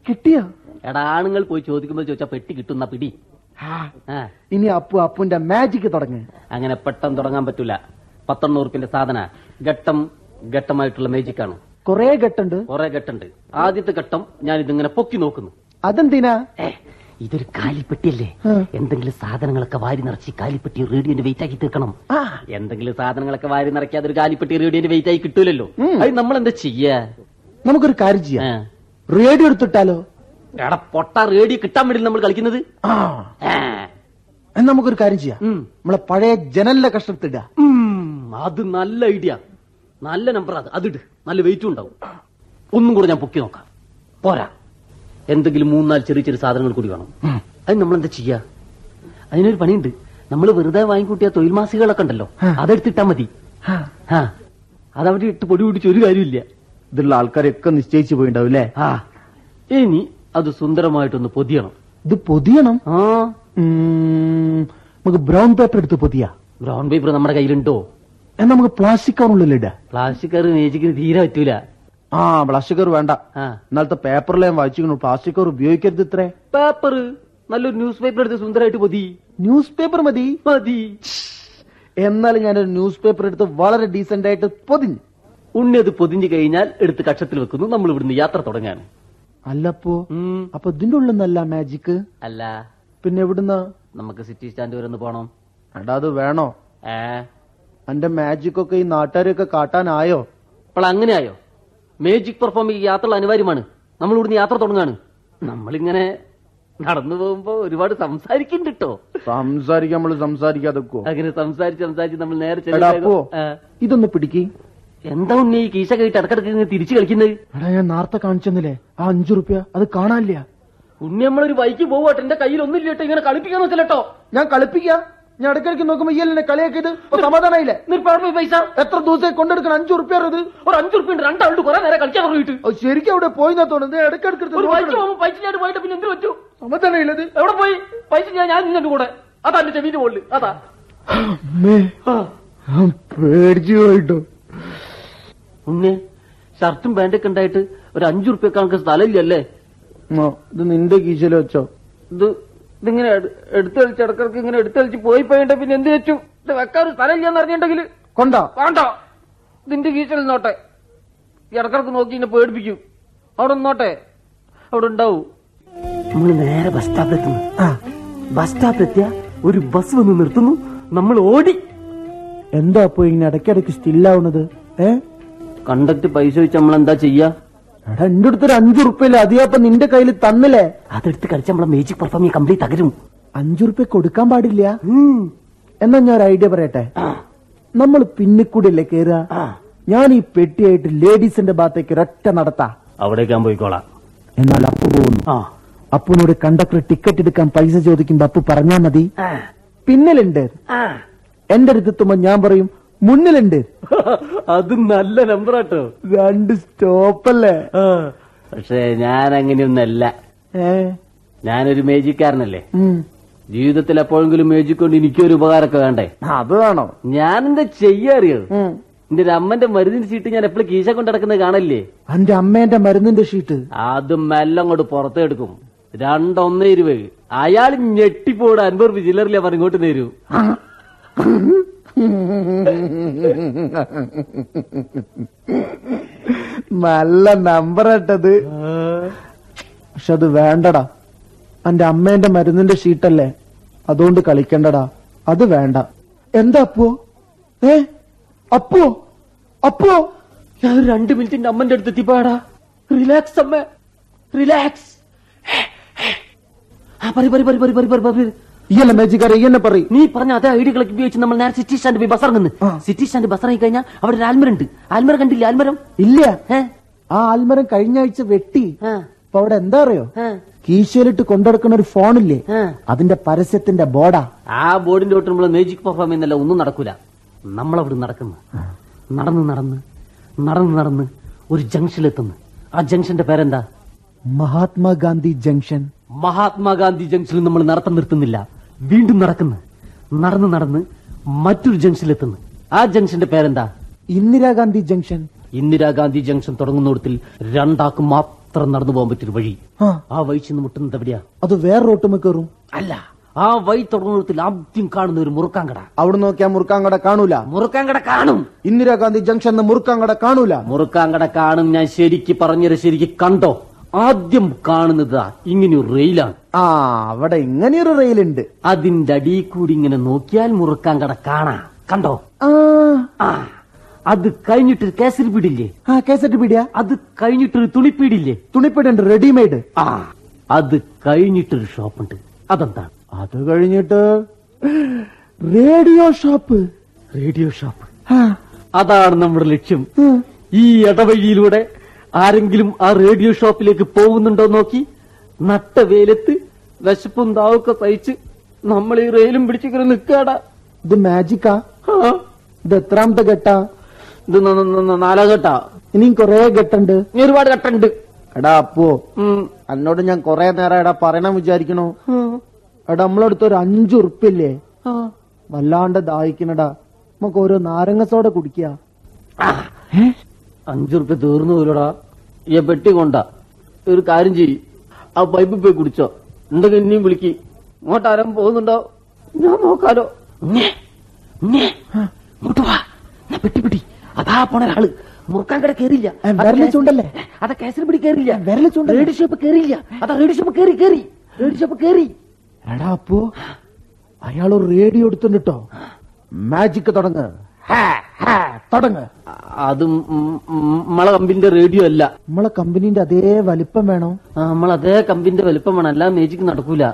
[SPEAKER 2] കിട്ടിയോ?
[SPEAKER 3] എടാ ആണുങ്ങൾ പോയി ചോദിക്കുമ്പോൾ ചോദിച്ചാ പെട്ടി കിട്ടുന്ന പിടി.
[SPEAKER 2] ഇനി അപ്പു അപ്പുന്റെ മാജിക് തുടങ്ങി.
[SPEAKER 3] അങ്ങനെ പെട്ടെന്ന് തുടങ്ങാൻ പറ്റൂല. പത്തെണ്ണൂറ് റുപ്യന്റെ സാധന. ഘട്ടം ഘട്ടമായിട്ടുള്ള മാജിക്കാണ് ആണ്?
[SPEAKER 2] കൊറേ ഘട്ടുണ്ട്.
[SPEAKER 3] കൊറേ ഘട്ടുണ്ട്. ആദ്യത്തെ ഘട്ടം ഞാൻ ഇതിങ്ങനെ പൊക്കി നോക്കുന്നു.
[SPEAKER 2] അതെന്തിനാ?
[SPEAKER 3] ഇതൊരു കാലിപ്പെട്ടിയല്ലേ. എന്തെങ്കിലും സാധനങ്ങളൊക്കെ വാരി നിറച്ച് കാലിപ്പെട്ടി റേഡിയോന്റെ വെയിറ്റ് ആക്കി തീർക്കണം.
[SPEAKER 2] ആ.
[SPEAKER 3] എന്തെങ്കിലും സാധനങ്ങളൊക്കെ വാരി നിറക്കി ഒരു കാലിപ്പെട്ടി റേഡിയോന്റെ വെയിറ്റ് ആയി കിട്ടൂലല്ലോ. അത് നമ്മൾ എന്താ ചെയ്യാ?
[SPEAKER 2] നമുക്കൊരു കാര്യം ചെയ്യാം. റേഡിയോ എടുത്തിട്ടാലോ?
[SPEAKER 3] എടാ പൊട്ട റേഡിയോ കിട്ടാൻ വേണ്ടി നമ്മൾ കളിക്കുന്നത്.
[SPEAKER 2] എന്നാ നമുക്കൊരു കാര്യം ചെയ്യാം. നമ്മളെ പഴയ ജനലിലെ കഷ്ടത്തിട
[SPEAKER 3] ഉം, അത് നല്ല ഐഡിയ. നല്ല നമ്പർ അത്. അതിട്. നല്ല വെയിറ്റും ഉണ്ടാവും. ഒന്നും കൂടെ ഞാൻ പൊക്കി നോക്കാം. പോരാ. എന്തെങ്കിലും മൂന്നാൽ ചെറിയ ചെറിയ സാധനങ്ങൾ കൂടി വേണം. അത് നമ്മൾ എന്താ ചെയ്യാ? അതിനൊരു പണിയുണ്ട്. നമ്മൾ വെറുതെ വാങ്ങിക്കൂട്ടിയ തൊഴിൽ മാസികകളൊക്കെ ഉണ്ടല്ലോ അതെടുത്തിട്ടാ മതി. അതവിടെ ഇട്ട് പൊടി പിടിച്ച് ഒരു കാര്യമില്ല
[SPEAKER 2] ഇതുള്ള ആൾക്കാരൊക്കെ നിശ്ചയിച്ചു പോയിണ്ടാവും അല്ലേ?
[SPEAKER 3] ആ. ഇനി അത് സുന്ദരമായിട്ടൊന്ന് പൊതിയണം.
[SPEAKER 2] ഇത് പൊതിയണം?
[SPEAKER 3] ആ.
[SPEAKER 2] നമുക്ക് ബ്രൗൺ പേപ്പർ എടുത്ത് പൊതിയ.
[SPEAKER 3] ബ്രൗൺ പേപ്പർ നമ്മുടെ കയ്യിലുണ്ടോ?
[SPEAKER 2] എന്നാ നമുക്ക് പ്ലാസ്റ്റിക് കവറുള്ളിൽ ഇടാ
[SPEAKER 3] പ്ലാസ്റ്റിക് കവർ മേജിക്കിന് തീരെ പറ്റൂല.
[SPEAKER 2] ആ പ്ലാസ്റ്റിക് കവർ വേണ്ട ഇന്നലത്തെ പേപ്പറിൽ ഞാൻ വായിച്ചിരുന്നു പ്ലാസ്റ്റിക് കവർ ഉപയോഗിക്കരുത് ഇത്രേ.
[SPEAKER 3] പേപ്പർ നല്ലൊരു ന്യൂസ് പേപ്പർ എടുത്ത് സുന്ദരമായിട്ട് മതി
[SPEAKER 2] ന്യൂസ് പേപ്പർ മതി?
[SPEAKER 3] മതി.
[SPEAKER 2] എന്നാൽ ഞാനൊരു ന്യൂസ് പേപ്പർ എടുത്ത് വളരെ ഡീസെന്റ് ആയിട്ട് പൊതിഞ്ഞു.
[SPEAKER 3] ഉണ്ണി അത് പൊതിഞ്ഞു കഴിഞ്ഞാൽ എടുത്ത് കക്ഷത്തിൽ വെക്കുന്നു. നമ്മൾ ഇവിടുന്ന് യാത്ര തുടങ്ങാൻ.
[SPEAKER 2] അല്ലപ്പോ അപ്പൊ ഇതിന്റെ ഉള്ളിൽ നിന്നല്ല മാജിക്
[SPEAKER 3] അല്ല.
[SPEAKER 2] പിന്നെ എവിടുന്ന?
[SPEAKER 3] നമുക്ക് സിറ്റി സ്റ്റാൻഡ് വരെ ഒന്ന് പോണം.
[SPEAKER 2] എടാ അത് വേണോ?
[SPEAKER 3] ഏ?
[SPEAKER 2] എന്റെ മാജിക് ഒക്കെ ഈ നാട്ടുകാരെയൊക്കെ കാട്ടാനായോ?
[SPEAKER 3] അപ്പോൾ അങ്ങനെയായോ മേജിക് പെർഫോം ഈ യാത്ര അനിവാര്യമാണ്. നമ്മൾ ഇവിടുന്ന് യാത്ര തുടങ്ങാണ് നമ്മളിങ്ങനെ നടന്നു പോകുമ്പോ ഒരുപാട് സംസാരിക്കണ്ടിട്ടോ കേട്ടോ
[SPEAKER 2] സംസാരിക്കാൻ നമ്മൾ സംസാരിക്കാതെ
[SPEAKER 3] അങ്ങനെ സംസാരിച്ച് സംസാരിച്ച് നമ്മൾ നേരെ
[SPEAKER 2] ഇതൊന്ന് പിടിക്ക്.
[SPEAKER 3] എന്താ ഉണ്ണി ഈ കീശ കഴിട്ട് ഇടക്കിടക്ക് ഇങ്ങനെ തിരിച്ചു കളിക്കുന്നത്
[SPEAKER 2] എടാ ഞാൻ നേരത്തെ കാണിച്ചെന്നില്ലേ? ആ അഞ്ചു റുപ്യ അത് കാണാനില്ല.
[SPEAKER 3] ഉണ്ണി നമ്മളൊരു ബൈക്ക് പോവാട്ടെ. എന്റെ കയ്യിൽ ഒന്നുമില്ല കേട്ടോ. ഇങ്ങനെ കളിപ്പിക്കാൻ നോക്കില്ലട്ടോ
[SPEAKER 2] ഞാൻ കളിപ്പിക്ക. ഞാൻ ഇടയ്ക്കിടയ്ക്ക് നോക്കുമ്പോ ഈ എന്നെ കളിയാക്കിയത്
[SPEAKER 3] പോയി പൈസ.
[SPEAKER 2] എത്ര ദിവസം കൊണ്ടെടുക്കണം അഞ്ചു റുപ്യ അത്
[SPEAKER 3] ഒരു അഞ്ചു റുപ്യ രണ്ടാളുണ്ട് കുറെ നേരം കളിക്കാൻ പറഞ്ഞിട്ട്
[SPEAKER 2] ശരിക്കും അവിടെ പോയി തോന്നുന്നത് ഇടയ്ക്കിടയ്ക്ക്
[SPEAKER 3] പൈസ ഞാൻ പോയിട്ട് പിന്നെ എന്ത് പറ്റൂ?
[SPEAKER 2] സമാധാനായില്ലത്
[SPEAKER 3] എവിടെ പോയി? പൈസ ഞാൻ ഞാൻ നിന്നെ കൂടെ. അതാ എന്റെ ചെവിന്റെ മുകളിൽ അതാ.
[SPEAKER 2] പേടിച്ചു പോയിട്ടോ.
[SPEAKER 3] ഉണ്ണി ഷർട്ടും പാന്റൊക്കെ ഉണ്ടായിട്ട് ഒരു അഞ്ചു റുപ്യക്കാർക്ക് സ്ഥലമില്ലല്ലേ
[SPEAKER 2] ഇത് നിന്റെ കീശയിൽ വെച്ചോ.
[SPEAKER 3] ഇത് ഇതിങ്ങനെ എടുത്തെളിച്ച് ഇടക്കിടക്ക് ഇങ്ങനെ എടുത്തളിച്ച് പോയി പോയിട്ട് പിന്നെ എന്ത് വെച്ചു ഇത് വെക്കാൻ ഒരു സ്ഥലമില്ലെന്ന് അറിഞ്ഞിട്ടുണ്ടെങ്കിൽ
[SPEAKER 2] കൊണ്ടോ?
[SPEAKER 3] വേണ്ട. ഇതിന്റെ കീശയിൽ നിന്നോട്ടെ. ഈ ഇടക്കിടക്ക് നോക്കി എന്നെ പേടിപ്പിക്കും. അവിടെ നിന്നോട്ടെ. അവിടെ ഉണ്ടാവും. നമ്മൾ നേരെ ബസ് സ്റ്റോപ്പിലെത്തുന്നു ബസ് സ്റ്റോപ്പിലെത്തിയ ഒരു ബസ് വന്ന് നിർത്തുന്നു. നമ്മൾ ഓടി.
[SPEAKER 2] എന്താ പോയി ഇങ്ങനെ ഇടയ്ക്കിടയ്ക്ക് സ്റ്റില്ലാവുന്നത് ഏ?
[SPEAKER 3] കണ്ടക്ട് പൈസ വെച്ച് നമ്മൾ എന്താ ചെയ്യാ?
[SPEAKER 2] എടാ എന്റെ അടുത്തൊരു അഞ്ചു റുപ്യല്ലേ അതിയപ്പൊ നിന്റെ കയ്യിൽ തന്നില്ലേ?
[SPEAKER 3] അതെടുത്ത് കളിച്ച നമ്മളെ മേജിക് പെർഫോം കംപ്ലീറ്റ് തകരും.
[SPEAKER 2] അഞ്ചു റുപ്യ കൊടുക്കാൻ പാടില്ല? എന്നാ ഞാൻ ഒരു ഐഡിയ പറയട്ടെ? നമ്മൾ പിന്നിക്കൂടിയല്ലേ കേറുക? ഞാൻ ഈ പെട്ടിയായിട്ട് ലേഡീസിന്റെ ഭാഗത്തേക്ക് ഒരൊറ്റ നടത്താ.
[SPEAKER 3] അവിടേക്ക് ഞാൻ പോയിക്കോളാം.
[SPEAKER 2] എന്നാൽ അപ്പു പോകുന്നു
[SPEAKER 3] ആ.
[SPEAKER 2] അപ്പുനോട് കണ്ടക്ടർ ടിക്കറ്റ് എടുക്കാൻ പൈസ ചോദിക്കുമ്പോ അപ്പു പറഞ്ഞാ മതി. പിന്നലുണ്ട്. എന്റെ അടുത്തെത്തുമ്പോ ഞാൻ പറയും മുന്നിലുണ്ട്.
[SPEAKER 3] അത് നല്ല നമ്പർ ആട്ടോ.
[SPEAKER 2] രണ്ട് സ്റ്റോപ്പല്ലേ?
[SPEAKER 3] പക്ഷെ ഞാൻ അങ്ങനെയൊന്നല്ല ഞാനൊരു മേജിക്കാരനല്ലേ. ജീവിതത്തിൽ എപ്പോഴെങ്കിലും മേജിക് കൊണ്ട് എനിക്കൊരു ഉപകാരമൊക്കെ വേണ്ടേ?
[SPEAKER 2] അത് വേണോ.
[SPEAKER 3] ഞാൻ എന്താ ചെയ്യാറിയോ എന്റെ ഒരു അമ്മന്റെ മരുന്നിന്റെ ഷീട്ട് ഞാൻ എപ്പോഴും കീശ കൊണ്ട് നടക്കുന്നത് കാണല്ലേ
[SPEAKER 2] എന്റെ അമ്മേന്റെ മരുന്നിന്റെ ഷീട്ട്
[SPEAKER 3] അത് മെല്ലം അങ്ങോട്ട് പുറത്തെടുക്കും. രണ്ടൊന്നേ ഇരുപത്. അയാൾ ഞെട്ടിപ്പോടെ അൻപത് ചില്ലറില്ല നേരൂ ഇങ്ങോട്ട് തരൂ
[SPEAKER 2] നല്ല നമ്പർ ഇട്ടത്. പക്ഷെ അത് വേണ്ടടാ. എന്റെ അമ്മേന്റെ മരുന്നിന്റെ ഷീട്ടല്ലേ അതുകൊണ്ട് കളിക്കണ്ടടാ. അത് വേണ്ട. എന്താ അപ്പോ? ഏ? അപ്പോ? അപ്പോ?
[SPEAKER 3] ഞാൻ രണ്ടു മിനിറ്റിന്റെ അമ്മന്റെ അടുത്ത് എത്തിപ്പാടാ. റിലാക്സ് അമ്മ. റിലാക്സ് ആ പറി പറി പറി പറി പറി പറി പറി
[SPEAKER 2] ഇയല്ല മാജിക് അറിയ എന്നെ പറയും.
[SPEAKER 3] നീ പറഞ്ഞ അതേ ഐഡിയകളൊക്കെ ഉപയോഗിച്ച് നമ്മൾ നേരെ സിറ്റി സ്റ്റാൻഡ് പോയി ബസ് ഇറങ്ങുന്നു സിറ്റി സ്റ്റാൻഡ് ബസ് ഇറങ്ങി കഴിഞ്ഞാൽ അവിടെ ഒരു ആൽമരം ഉണ്ട്. ആൽമരം കണ്ടില്ല? ആൽമരം?
[SPEAKER 2] ഇല്ല? ആ ആൽമരം കഴിഞ്ഞ ആഴ്ച വെട്ടി. അപ്പൊ അവിടെ എന്താ അറിയോ? കീശയിലിട്ട് കൊണ്ടെടുക്കുന്ന ഒരു ഫോണില്ലേ. അതിന്റെ പരസ്യത്തിന്റെ ബോർഡാ.
[SPEAKER 3] ആ ബോർഡിന്റെ തൊട്ട് നമ്മൾ മാജിക് പെർഫോം ചെയ്യുന്നില്ല ഒന്നും നടക്കൂല. നമ്മളവിടെ നടക്കുന്നു. നടന്ന് നടന്ന് നടന്ന് നടന്ന് ഒരു ജംഗ്ഷനിലെത്തുന്നു ആ ജംഗ്ഷന്റെ പേരെന്താ?
[SPEAKER 2] മഹാത്മാഗാന്ധി ജംഗ്ഷൻ
[SPEAKER 3] മഹാത്മാഗാന്ധി ജംഗ്ഷനിൽ നമ്മൾ നടത്തം നിർത്തുന്നില്ല. വീണ്ടും നടക്കുന്നു. നടന്ന് നടന്ന് മറ്റൊരു ജംഗ്ഷനിലെത്തുന്നു ആ ജംഗ്ഷന്റെ പേരെന്താ?
[SPEAKER 2] ഇന്ദിരാഗാന്ധി ജംഗ്ഷൻ.
[SPEAKER 3] ഇന്ദിരാഗാന്ധി ജംഗ്ഷൻ തുടങ്ങുന്നിടത്തിൽ രണ്ടാക്കും മാത്രം നടന്നു പോകാൻ പറ്റിയൊരു വഴി.
[SPEAKER 2] ആ.
[SPEAKER 3] ആ വഴി ചെന്ന് മുട്ടുന്നത് എവിടെയാ?
[SPEAKER 2] അത് വേറെ റോട്ടുമ്മ കയറും.
[SPEAKER 3] അല്ല ആ വഴി തുടങ്ങുന്നിടത്തിൽ ആദ്യം കാണുന്ന ഒരു മുറുക്കാങ്കട.
[SPEAKER 2] അവിടെ നോക്കിയാ മുറുക്കാങ്കട കാണൂല.
[SPEAKER 3] മുറുക്കാങ്കട കാണും.
[SPEAKER 2] ഇന്ദിരാഗാന്ധി ജംഗ്ഷൻ മുറുക്കാങ്കട കാണൂല.
[SPEAKER 3] മുറുക്കാങ്കട കാണും ഞാൻ ശരിക്ക് പറഞ്ഞത് ശരിക്ക് കണ്ടോ? ആദ്യം കാണുന്നത് ഇങ്ങനെ ഒരു റെയിലാണ്.
[SPEAKER 2] ആ അവിടെ ഇങ്ങനെ ഒരു റെയിലുണ്ട്.
[SPEAKER 3] അതിന്റെ അടി കൂടി ഇങ്ങനെ നോക്കിയാൽ മുറുക്കാൻ കട കാണാ. കണ്ടോ?
[SPEAKER 2] ആ.
[SPEAKER 3] അത് കഴിഞ്ഞിട്ടൊരു കേസരി പീടില്ലേ
[SPEAKER 2] ആ കേസറ്റ് പിടിയാ.
[SPEAKER 3] അത് കഴിഞ്ഞിട്ടൊരു തുണിപ്പീടില്ലേ
[SPEAKER 2] തുണിപ്പീടുണ്ട് റെഡിമെയ്ഡ്.
[SPEAKER 3] ആ. അത് കഴിഞ്ഞിട്ടൊരു ഷോപ്പുണ്ട്. അതെന്താണ്
[SPEAKER 2] അത് കഴിഞ്ഞിട്ട് റേഡിയോ ഷോപ്പ്.
[SPEAKER 3] Radio shop. അതാണ് നമ്മുടെ ലക്ഷ്യം. ഈ ഇടവഴിയിലൂടെ ആരെങ്കിലും ആ റേഡിയോ ഷോപ്പിലേക്ക് പോകുന്നുണ്ടോ നോക്കി? നട്ട വെയിലത്ത് വിശപ്പും താവൊക്കെ സഹിച്ച് നമ്മൾ ഈ റെയിലും പിടിച്ചിങ്ങനെ നിൽക്കാടാ
[SPEAKER 2] ഇത് മാജിക്കാ ഇത് എത്രാമത്തെ ഘട്ടാ?
[SPEAKER 3] ഇത് നാലാ ഘട്ടാ.
[SPEAKER 2] ഇനിയും കൊറേ ഘട്ടുണ്ട്.
[SPEAKER 3] ഇനി ഒരുപാട് ഘട്ടുണ്ട്.
[SPEAKER 2] എടാ അപ്പോ
[SPEAKER 3] അന്നോട്
[SPEAKER 2] എന്നോട് ഞാൻ കൊറേ നേരം എടാ പറയണം വിചാരിക്കണോ. എടാ നമ്മളടുത്ത് ഒരു അഞ്ചു ഉറുപ്പില്ലേ. വല്ലാണ്ട് ദാഹിക്കണടാ. നമുക്ക് ഓരോ നാരങ്ങസോടെ സോഡ കുടിക്കുക
[SPEAKER 3] അഞ്ചു റുപ്യ തീർന്നു പോലടാ ഈ പെട്ടി കൊണ്ട. ഒരു കാര്യം ചെയ്യ്. ആ പൈപ്പിൽ പോയി കുടിച്ചോ. എന്തെങ്കിലും ഇനിയും വിളിക്ക്. ഇങ്ങോട്ട് ആരും പോകുന്നുണ്ടോ? ഞാൻ നോക്കാലോ. പെട്ടി പെട്ടി. അതാ പോണ ഒരാൾ. മുറുക്കാൻ കട
[SPEAKER 2] കേറില്ല ചൂണ്ടല്ലേ?
[SPEAKER 3] അതാ കേസരി പിടി
[SPEAKER 2] കേറില്ല വിരൽ?
[SPEAKER 3] റേഡിയോ ഷോപ്പ് കേറില്ല അതാ റേഡിയോ ഷോപ്പ് കേറി കേറി. റേഡിയോ ഷോപ്പ് കേറി.
[SPEAKER 2] എടാ അപ്പോ അയാൾ റേഡിയോ എടുത്തുണ്ടോ മാജിക് തുടങ്ങ്. ഹാ, ഹാ, തുടങ്ങ്.
[SPEAKER 3] അത് നമ്മളെ കമ്പിന്റെ റേഡിയോ അല്ല.
[SPEAKER 2] നമ്മളെ കമ്പനിന്റെ അതേ വലിപ്പം വേണോ?
[SPEAKER 3] നമ്മൾ അതേ കമ്പിന്റെ വലിപ്പം വേണം. അല്ല മേജിക്ക് നടക്കൂല.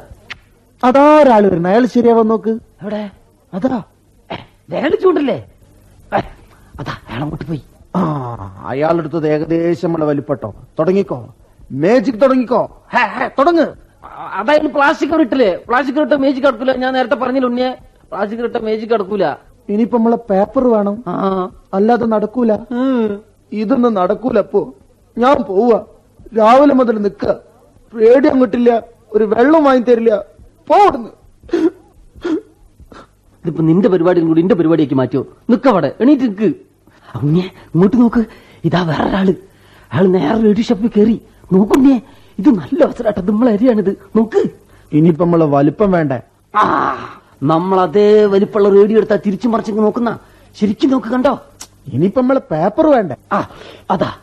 [SPEAKER 2] അതാ ഒരാൾ വരുന്ന. അയാൾ ശരിയാവാൻ നോക്ക്.
[SPEAKER 3] എവിടെ?
[SPEAKER 2] അതാ.
[SPEAKER 3] വേണ്ട ചൂണ്ടല്ലേ? ഏ, അതാ അയാൾ അങ്ങോട്ട് പോയി.
[SPEAKER 2] ആ അയാളെടുത്തത് ഏകദേശം നമ്മളെ വലിപ്പട്ടോ. തുടങ്ങിക്കോ. മേജിക് തുടങ്ങിക്കോ. തുടങ്ങ്.
[SPEAKER 3] അതായത് പ്ലാസ്റ്റിക് ഇട്ടില്ലേ പ്ലാസ്റ്റിക് ഇട്ട മേജിക് അടക്കൂല ഞാൻ നേരത്തെ പറഞ്ഞില്ല ഉണ്ണിയെ? പ്ലാസ്റ്റിക് ഇട്ട മേജിക് കിടക്കൂല
[SPEAKER 2] ഇനിയിപ്പോ നമ്മളെ പേപ്പർ വേണം. അല്ലാതെ നടക്കൂല. ഇതൊന്നും നടക്കൂല അപ്പോ ഞാൻ പോവാ രാവിലെ മുതൽ നിക്ക പേടി അങ്ങോട്ടില്ല. ഒരു വെള്ളം വാങ്ങി തരില്ല. പോടുന്നു
[SPEAKER 3] ഇതിപ്പോ നിന്റെ പരിപാടിയും കൂടി എന്റെ പരിപാടിയാക്കി മാറ്റിയോ? നിക്കവിടെ എണീറ്റ് നിക്ക്. അങ്ങേ ഇങ്ങോട്ട് നോക്ക്. ഇതാ വേറൊരാൾ. അയാൾ നേരെ റേഡിയോ ഷോപ്പിൽ കയറി. നോക്കുന്നേ ഇത് നല്ല അവസരമാട്ടോ നമ്മളെ അരിയാണിത്. നോക്ക്.
[SPEAKER 2] ഇനിയിപ്പോ നമ്മളെ വലിപ്പം വേണ്ട?
[SPEAKER 3] ആ. നമ്മൾ അതേ വലിപ്പമുള്ള റേഡിയോ എടുത്താ തിരിച്ചു മറിച്ചെങ്കിൽ നോക്കുന്ന. ശരിക്കും നോക്ക് കണ്ടോ?
[SPEAKER 2] ഇനിയിപ്പോ നമ്മളെ പേപ്പർ വേണ്ട?
[SPEAKER 3] ആ അതാ.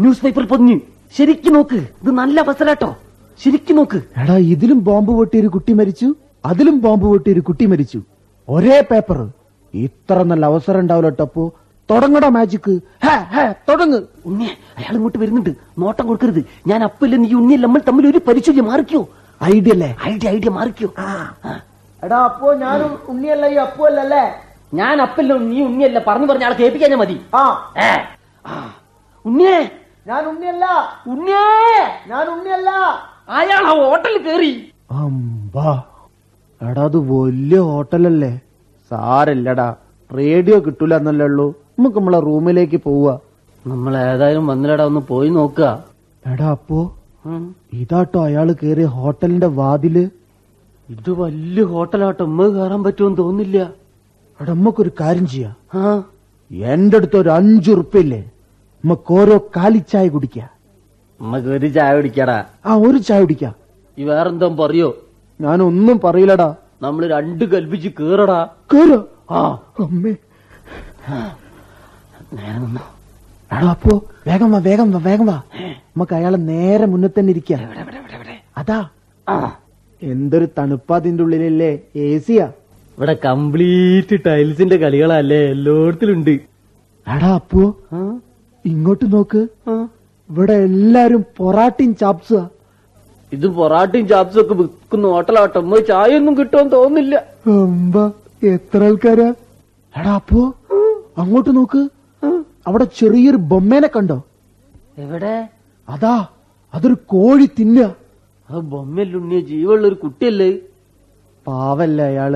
[SPEAKER 3] ന്യൂസ് പേപ്പർ പൊതിഞ്ഞു. ശരിക്കും നോക്ക്. ഇത് നല്ല അവസരട്ടോ. ശരിക്കും നോക്ക്.
[SPEAKER 2] എടാ ഇതിലും ബോംബ് പൊട്ടി ഒരു കുട്ടി മരിച്ചു. അതിലും ബോംബ് പൊട്ടി ഒരു കുട്ടി മരിച്ചു. ഒരേ പേപ്പർ ഇത്ര നല്ല അവസരം ഉണ്ടാവില്ല ടപ്പോ തുടങ്ങടാ മാജിക്ക് തുടങ്ങ്.
[SPEAKER 3] ഉണ്ണിയെ അയാൾ ഇങ്ങോട്ട് വരുന്നുണ്ട്. നോട്ടം കൊടുക്കരുത്. ഞാൻ അപ്പല്ല നീ ഉണ്ണിയല്ല നമ്മൾ തമ്മിൽ ഒരു പരിചയം മാറിക്കോ.
[SPEAKER 2] ഐഡിയ അല്ലേ?
[SPEAKER 3] Idea idea Marico.
[SPEAKER 2] എടാ അപ്പോ ഞാനും ഉണ്ണിയല്ല ഈ അപ്പു അല്ലല്ലേ?
[SPEAKER 3] ഞാൻ അപ്പല്ല നീ ഉണ്ണിയല്ല. പറഞ്ഞു പറഞ്ഞ ആളെ കേൾപ്പിക്കാൻ ഞാൻ മതി.
[SPEAKER 2] ആ.
[SPEAKER 3] ഏ, ആ. ഉണ്ണിയെ.
[SPEAKER 2] ഞാൻ ഉണ്ണിയല്ല.
[SPEAKER 3] ഉണ്ണിയേ.
[SPEAKER 2] ഞാൻ ഉണ്ണിയല്ല.
[SPEAKER 3] അയാൾ ആ ഹോട്ടലിൽ കേറി.
[SPEAKER 2] അമ്പാ. എടാ അത് വലിയ ഹോട്ടലല്ലേ? സാരല്ലടാ. റേഡിയോ കിട്ടൂല എന്നല്ലേ ഉള്ളൂ. നമുക്ക് നമ്മളെ റൂമിലേക്ക് പോവാ.
[SPEAKER 3] നമ്മൾ ഏതായാലും വന്നിലടാ ഒന്ന് പോയി നോക്കുക.
[SPEAKER 2] എടാ അപ്പോ. ഇതാട്ടോ അയാൾ കേറിയ ഹോട്ടലിന്റെ വാതിൽ.
[SPEAKER 3] ഇത് വലിയ ഹോട്ടലാട്ടോ. ഉമ്മ കയറാൻ പറ്റുമെന്ന് തോന്നില്ല
[SPEAKER 2] അവിടെ ഒരു കാര്യം ചെയ്യാം.
[SPEAKER 3] ആ?
[SPEAKER 2] എന്റെ അടുത്ത് ഒരു അഞ്ചു ഉമ്മക്ക് നമുക്ക് ഓരോ കാലിച്ചായ കുടിക്ക.
[SPEAKER 3] ഉമ്മക്ക് ഒരു ചായ കുടിക്കടാ.
[SPEAKER 2] ആ ഒരു ചായ കുടിക്കാം.
[SPEAKER 3] ഈ വേറെന്തോ പറയോ?
[SPEAKER 2] ഞാനൊന്നും പറയില്ലടാ.
[SPEAKER 3] നമ്മൾ രണ്ട് കൽപ്പിച്ച് കേറടാ.
[SPEAKER 2] കേറോ.
[SPEAKER 3] ആ.
[SPEAKER 2] അമ്മേ.
[SPEAKER 3] നേരെ നിന്നോ.
[SPEAKER 2] എടാ അപ്പോ വേഗം വാ വേഗം വാ വേഗം വാ. നമുക്ക് അയാളെ നേരെ മുന്നിൽ തന്നെ ഇരിക്കാം.
[SPEAKER 3] എവിടെ എവിടെ എവിടെ എവിടെ?
[SPEAKER 2] അതാ.
[SPEAKER 3] ആ.
[SPEAKER 2] എന്തൊരു തണുപ്പാ അതിന്റെ ഉള്ളിലല്ലേ? എ സിയാ
[SPEAKER 3] ഇവിടെ കംപ്ലീറ്റ് ടൈൽസിന്റെ കളികളല്ലേ എല്ലായിടത്തിലുണ്ട്.
[SPEAKER 2] എടാ അപ്പോ ഇങ്ങോട്ട് നോക്ക്. ഇവിടെ എല്ലാരും പൊറാട്ടിയും ചാപ്സുവാ.
[SPEAKER 3] ഇത് പൊറാട്ടയും ചാപ്സും ഒക്കെ വിൽക്കുന്ന ഹോട്ടലാട്ടോ. ഉമ്മ ചായ ഒന്നും കിട്ടുമെന്ന് തോന്നുന്നില്ല.
[SPEAKER 2] അമ്പ എത്ര ആൾക്കാരാ? എടാ അപ്പോ അങ്ങോട്ട് നോക്ക്. അവിടെ ചെറിയൊരു ബൊമ്മേനെ കണ്ടോ?
[SPEAKER 3] എവിടെ?
[SPEAKER 2] അതാ അതൊരു കോഴി തിന്ന
[SPEAKER 3] ആ ബൊമ്മല്ലുണ്ണിയ ജീവുള്ള ഒരു കുട്ടിയല്ലേ?
[SPEAKER 2] പാവല്ലേ അയാൾ.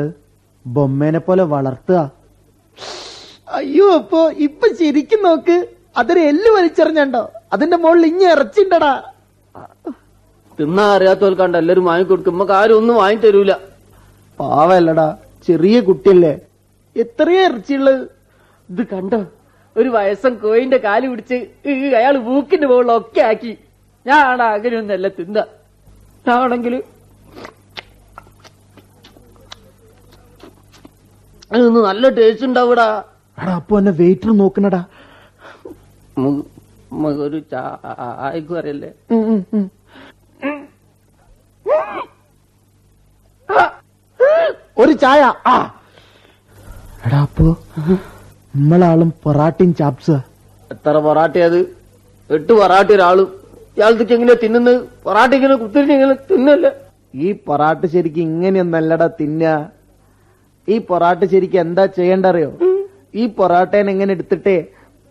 [SPEAKER 2] ബൊമ്മേനെ പോലെ വളർത്തുക. അയ്യോ അപ്പോ ഇപ്പൊ ശരിക്കും നോക്ക്. അതൊരു എല്ല് വലിച്ചെറിഞ്ഞോ അതിന്റെ മുകളിൽ ഇഞ്ഞ ഇറച്ചിണ്ടടാ.
[SPEAKER 3] തിന്നാ അറിയാത്തവർക്കാണ്ട് എല്ലാരും വാങ്ങിക്കൊടുക്കും. നമുക്ക് ആരും ഒന്നും വാങ്ങി തരൂല
[SPEAKER 2] പാവല്ലടാ ചെറിയ കുട്ടിയല്ലേ. എത്രയാ ഇറച്ചിയുള്ളത്
[SPEAKER 3] ഇത് കണ്ടോ? ഒരു വയസ്സം കോയിന്റെ കാൽ പിടിച്ച് അയാൾ അയാൾ മൂക്കിന്റെ മുകളിലൊക്കെ ആക്കി. ഞാനാണ് അങ്ങനെയൊന്നല്ല തിന്ന ഞാനാണെങ്കിൽ അതിന് നല്ല ടേസ്റ്റ് ഉണ്ടാവൂടാ.
[SPEAKER 2] എടാ അപ്പൊ എന്നെ വെയിറ്റർ നോക്കണടാ.
[SPEAKER 3] ഒരു ചായക്കും
[SPEAKER 2] ഉം. ഒരു ചായ ആ. എടാ അപ്പോ നമ്മളാളും പൊറാട്ടയും ചാപ്സ്.
[SPEAKER 3] എത്ര പൊറാട്ട അത്? എട്ട് പൊറാട്ട ഒരാളും. ഇയാൾക്ക് എങ്ങനെയാ തിന്നുന്നത് പൊറാട്ട ഇങ്ങനെ കുത്തിരിച്ച് ഇങ്ങനെ തിന്നല്ലേ?
[SPEAKER 2] ഈ പൊറാട്ട ശരിക്കും ഇങ്ങനെയൊന്നല്ലടാ തിന്ന. ഈ പൊറാട്ട ശരിക്ക് എന്താ ചെയ്യണ്ട അറിയോ ഈ പൊറാട്ടേനെ എങ്ങനെ എടുത്തിട്ടേ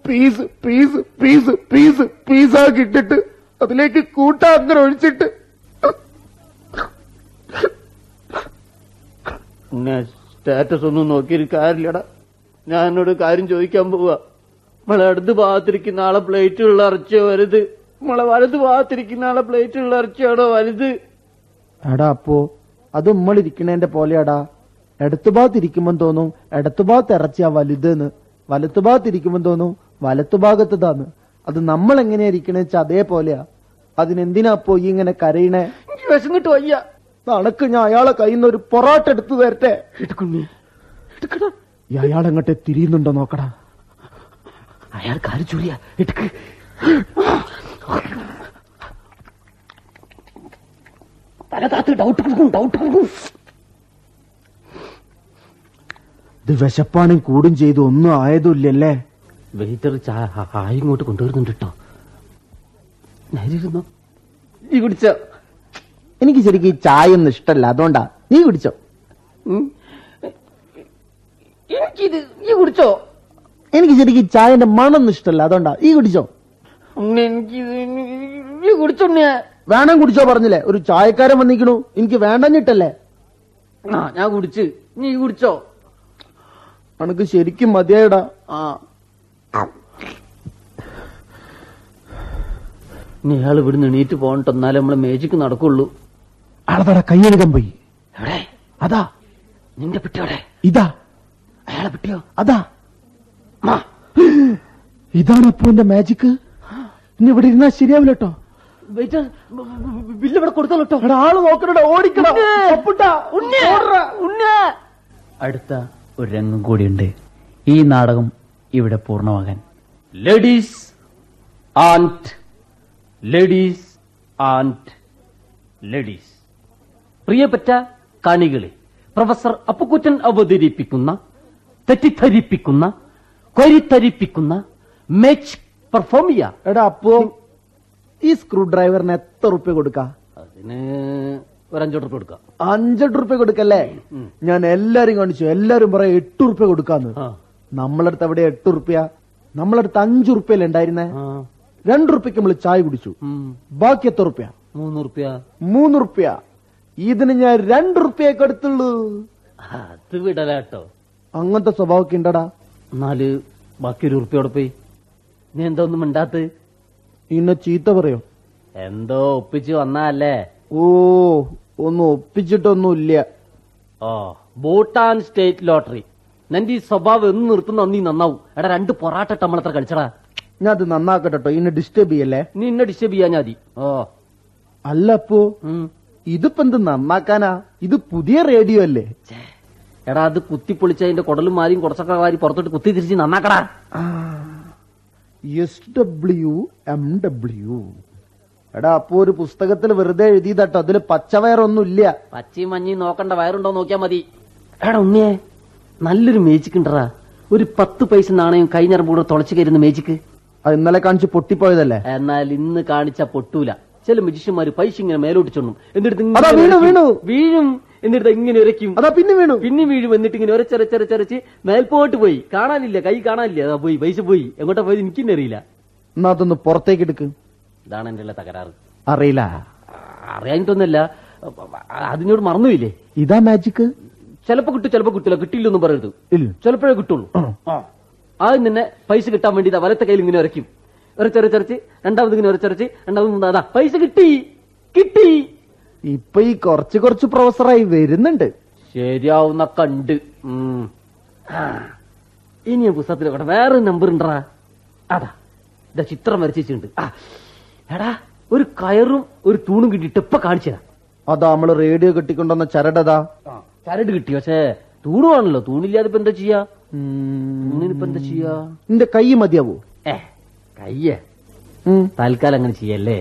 [SPEAKER 2] പീസ് പീസ് പീസ് പീസ് പീസാക്കി ഇട്ടിട്ട് അതിലേക്ക് കൂട്ട അങ്ങനെ ഒഴിച്ചിട്ട്.
[SPEAKER 3] സ്റ്റാറ്റസ് ഒന്നും നോക്കിയൊരു കാര്യമില്ലടാ. ഞാൻ എന്നോട് കാര്യം ചോദിക്കാൻ പോവാ. നമ്മളെ അടുത്ത് ഭാഗത്തിരിക്കുന്ന ആളെ പ്ലേറ്റുള്ള ഇറച്ചിയോ വലുത് നമ്മളെ വലത് ഭാഗത്തിരിക്കുന്ന ആളെ പ്ലേറ്റുള്ള ഇറച്ചിയാണോ വലുത്?
[SPEAKER 2] എടാ അപ്പോ അത് ഉമ്മളിരിക്കണേന്റെ പോലെയാടാ. ഇടത്തു ഭാഗത്ത് ഇരിക്കുമ്പോ തോന്നും ഇടത്തു ഭാഗത്ത് ഇറച്ചിയാ വലുതെന്ന്. വലത്തു ഭാഗത്ത് ഇരിക്കുമ്പോ തോന്നും വലത്തു ഭാഗത്തതാന്ന്. അത് നമ്മൾ എങ്ങനെയാ ഇരിക്കണേ വെച്ചാ അതേപോലെയാ. അതിനെന്തിനാ അപ്പോ ഈ ഇങ്ങനെ കരയണേ?
[SPEAKER 3] വിശന്നിട്ട് വയ്യ.
[SPEAKER 2] നടക്ക് ഞാൻ അയാളെ കയ്യിൽ നിന്ന് ഒരു പൊറോട്ട എടുത്തു തരട്ടെ?
[SPEAKER 3] ഈ അയാൾ
[SPEAKER 2] എങ്ങോട്ടെ അയാളെങ്ങട്ടെ തിരിയുന്നുണ്ടോ നോക്കടാ.
[SPEAKER 3] അയാൾ കാര്യം ചുരിയ എടുക്ക്. ഡൗട്ട് കൊടുക്കും ഡൗട്ട് കൊടുക്കും.
[SPEAKER 2] ഇത് വിശപ്പാണും കൂടും ചെയ്തു ഒന്നും ആയതുമില്ലല്ലേ?
[SPEAKER 3] വെയിറ്റർ ചായ ഇങ്ങോട്ട് കൊണ്ടുവരുന്നുണ്ട് കേട്ടോ. നേരിരുന്നോ? നീ കുടിച്ചോ.
[SPEAKER 2] എനിക്ക് ശരിക്കും ഈ ചായ ഒന്നും ഇഷ്ടല്ല അതുകൊണ്ടാ. നീ കുടിച്ചോ.
[SPEAKER 3] എനിക്കിത് നീ കുടിച്ചോ?
[SPEAKER 2] എനിക്ക് ശരിക്കും ഈ ചായന്റെ മണൊന്നും ഇഷ്ടല്ല അതുകൊണ്ടാ. ഈ കുടിച്ചോ?
[SPEAKER 3] നീ കുടിച്ചോണ്ണിയ
[SPEAKER 2] വേണം കുടിച്ചോ പറഞ്ഞില്ലേ? ഒരു ചായക്കാരൻ വന്നിക്കണു എനിക്ക് വേണ്ടഞ്ഞിട്ടല്ലേ?
[SPEAKER 3] ആ ഞാൻ കുടിച്ച്. നീ കുടിച്ചോ.
[SPEAKER 2] അനക്ക് ശരിക്കും മതിയായടാ.
[SPEAKER 3] ആ. ഇനി അയാൾ ഇവിടുന്ന് എണീറ്റ് പോകണ്ട എന്നാലേ നമ്മളെ മേജിക്ക് നടക്കുള്ളൂ.
[SPEAKER 2] ആളതട കൈയെഴുകാൻ പോയി.
[SPEAKER 3] എവിടെ?
[SPEAKER 2] അതാ.
[SPEAKER 3] നിന്റെ പെട്ടി എവിടെ?
[SPEAKER 2] ഇതാ.
[SPEAKER 3] അയാളെ പെട്ടിയോ?
[SPEAKER 2] അതാ. ഇതാണ് അപ്പോ എന്റെ മാജിക് ഇനി ഇവിടെ ഇരുന്നാ ശരിയാവില്ല കേട്ടോ
[SPEAKER 3] വെയിറ്റർ ബില്ല് ഇവിടെ കേട്ടോ
[SPEAKER 2] എടാ ആൾ നോക്കണോ.
[SPEAKER 4] അടുത്ത ഒരു രംഗം കൂടിയുണ്ട്. ഈ നാടകം ഇവിടെ പൂർണമാകാൻ.
[SPEAKER 3] Ladies and ladies and ladies പ്രിയപ്പെട്ട കാണികളെ പ്രൊഫസർ അപ്പുക്കുറ്റൻ അവതരിപ്പിക്കുന്ന തെറ്റിദ്ധരിപ്പിക്കുന്ന കൊരിത്തരിപ്പിക്കുന്ന മാച്ച് പെർഫോം ചെയ്യാ
[SPEAKER 2] എടാ അപ്പോ ഈ സ്ക്രൂ ഡ്രൈവറിന് എത്ര റുപ്യ കൊടുക്ക?
[SPEAKER 3] അതിന് ഒരു അഞ്ചോട്ട് റുപ്യ കൊടുക്കാം
[SPEAKER 2] അഞ്ചെട്ട് റുപ്യ കൊടുക്കല്ലേ ഞാൻ എല്ലാരും കാണിച്ചു. എല്ലാരും പറയാം എട്ട് റുപ്യ കൊടുക്കാന്ന്. നമ്മളടുത്ത് അവിടെ എട്ട് റുപ്യ നമ്മളടുത്ത് അഞ്ചു റുപ്യല്ലേ ഉണ്ടായിരുന്നേ. രണ്ടു റുപ്യക്ക് നമ്മൾ ചായ കുടിച്ചു. ബാക്കി എത്ര റുപ്യ
[SPEAKER 3] മൂന്ന് റുപ്യ
[SPEAKER 2] മൂന്ന് റുപ്യ ഇതിന് ഞാൻ രണ്ട് റുപ്യൊക്കെ എടുത്തുള്ളൂ.
[SPEAKER 3] അത് വിടലാട്ടോ.
[SPEAKER 2] അങ്ങനത്തെ സ്വഭാവമൊക്കെ ഉണ്ടടാ.
[SPEAKER 3] എന്നാൽ ബാക്കി ഒരു റുപ്യോടെ പോയി? നീ എന്തോ ഒന്നും മിണ്ടാത്ത്?
[SPEAKER 2] ഇന്നെ ചീത്ത പറയോ?
[SPEAKER 3] എന്തോ ഒപ്പിച്ച് വന്നാലേ
[SPEAKER 2] ഓ ഒന്നും ഒപ്പിച്ചിട്ടൊന്നുമില്ല.
[SPEAKER 3] ഓ ഭൂട്ടാൻ സ്റ്റേറ്റ് ലോട്ടറി. നിന്റെ ഈ സ്വഭാവം എന്ന് നിർത്തുന്ന നീ നന്നാവും. എടാ രണ്ട് പൊറാട്ട നമ്മളത്ര കളിച്ചടാ.
[SPEAKER 2] ഞാൻ അത് നന്നാക്കട്ടോ ഇന്നെ ഡിസ്റ്റർബ് ചെയ്യല്ലേ?
[SPEAKER 3] നീ ഇന്നെ ഡിസ്റ്റർബ് ചെയ്യാ ഞാതി ഓ.
[SPEAKER 2] അല്ല അപ്പോ ഇതിപ്പോ എന്ത് നന്നാക്കാനാ? ഇത് പുതിയ റേഡിയോ അല്ലേ?
[SPEAKER 3] എടാ അത് കുത്തിപ്പൊളിച്ചതിന്റെ കുടലും മാരിയും കുറച്ചൊക്കെ വാരി പുറത്തോട്ട് കുത്തി തിരിച്ച് നന്നാക്കടാ.
[SPEAKER 2] എസ് ഡബ്ല്യു എം ഡബ്ല്യു എടാ അപ്പോ ഒരു പുസ്തകത്തിൽ വെറുതെ എഴുതിയതട്ടോ. അതിൽ പച്ചവയറൊന്നും ഇല്ല
[SPEAKER 3] പച്ചയും മഞ്ഞയും നോക്കണ്ട. വയറുണ്ടോ നോക്കിയാ മതി. എടാ ഉണ്ണിയെ നല്ലൊരു മേജിക് ഉണ്ടടാ. ഒരു പത്ത് പൈസ നാണയം കൈഞ്ഞറമ്പ് കൂടെ തുളച്ചു കയറുന്ന മേജിക്ക്
[SPEAKER 2] അത് ഇന്നലെ കാണിച്ച് പൊട്ടിപ്പോയതല്ലേ?
[SPEAKER 3] എന്നാൽ ഇന്ന് കാണിച്ച പൊട്ടൂല. ചില മജിഷ്യന്മാര് പൈസ ഇങ്ങനെ മേലോട്ട് ചൊണ്ണും എന്നിട്ട്
[SPEAKER 2] വീണു, വീണു.
[SPEAKER 3] വീഴും എന്നിട്ട് ഇങ്ങനെ ഉരയ്ക്കും
[SPEAKER 2] അതാ പിന്നെ വീണു.
[SPEAKER 3] പിന്നെ വീഴും എന്നിട്ട് ഇങ്ങനെ ഒരച്ചരച്ചരച്ചരച്ച് മേൽപോട്ട് പോയി. കാണാനില്ല കൈ കാണാനില്ല. അതാ പോയി പൈസ പോയി. എങ്ങോട്ടാ പോയത് എനിക്കിന്നെ അറിയില്ല.
[SPEAKER 2] എന്നാ അതൊന്ന് പുറത്തേക്ക് എടുക്ക്.
[SPEAKER 3] ഇതാണ് എന്റെ ഉള്ള തകരാറ്.
[SPEAKER 2] അറിയില്ല.
[SPEAKER 3] അറിയാനിട്ടൊന്നല്ല അതിനോട് മറന്നുമില്ലേ
[SPEAKER 2] ഇതാ മാജിക്
[SPEAKER 3] ചിലപ്പോ കിട്ടും ചിലപ്പോ കിട്ടില്ല കിട്ടിയില്ലൊന്നും പറയരുത്.
[SPEAKER 2] ഇല്ല.
[SPEAKER 3] ചിലപ്പോഴേ കിട്ടുള്ളൂ. ആ. ആദ്യം തന്നെ പൈസ കിട്ടാൻ വേണ്ടി ഇതാ വലത്തെ കയ്യിൽ ഇങ്ങനെ ഉരയ്ക്കും ഉരച്ചരച്ചരച്ച് രണ്ടാമത് ഇങ്ങനെ ഉരച്ചരച്ച് രണ്ടാമത് അതാ പൈസ കിട്ടി. കിട്ടി.
[SPEAKER 2] ഇപ്പൊ ഈ കുറച്ച് കുറച്ച് പ്രൊഫസറായി വരുന്നുണ്ട്.
[SPEAKER 3] ശരിയാവുന്ന കണ്ട്. ഇനി പുസ്തകത്തിൽ ഇവിടെ വേറെ നമ്പർ ഉണ്ടാ അതാ. ഇതാ ചിത്രം വരച്ചിട്ടുണ്ട്. ആ. എടാ ഒരു കയറും ഒരു തൂണും കിട്ടിയിട്ട് ഇപ്പൊ കാണിച്ചതാ
[SPEAKER 2] അതാ നമ്മൾ റേഡിയോ കിട്ടിക്കൊണ്ടുവന്ന ചരടതാ
[SPEAKER 3] ചരട് കിട്ടി. പക്ഷേ തൂണുവാണല്ലോ. തൂണില്ലാതെ ഇപ്പൊ എന്താ ചെയ്യാ? തൂണിനിപ്പോ എന്താ ചെയ്യാ?
[SPEAKER 2] നിന്റെ കൈ മതിയാവോ?
[SPEAKER 3] ഏ കയ്യേ. തൽക്കാലം അങ്ങനെ ചെയ്യല്ലേ?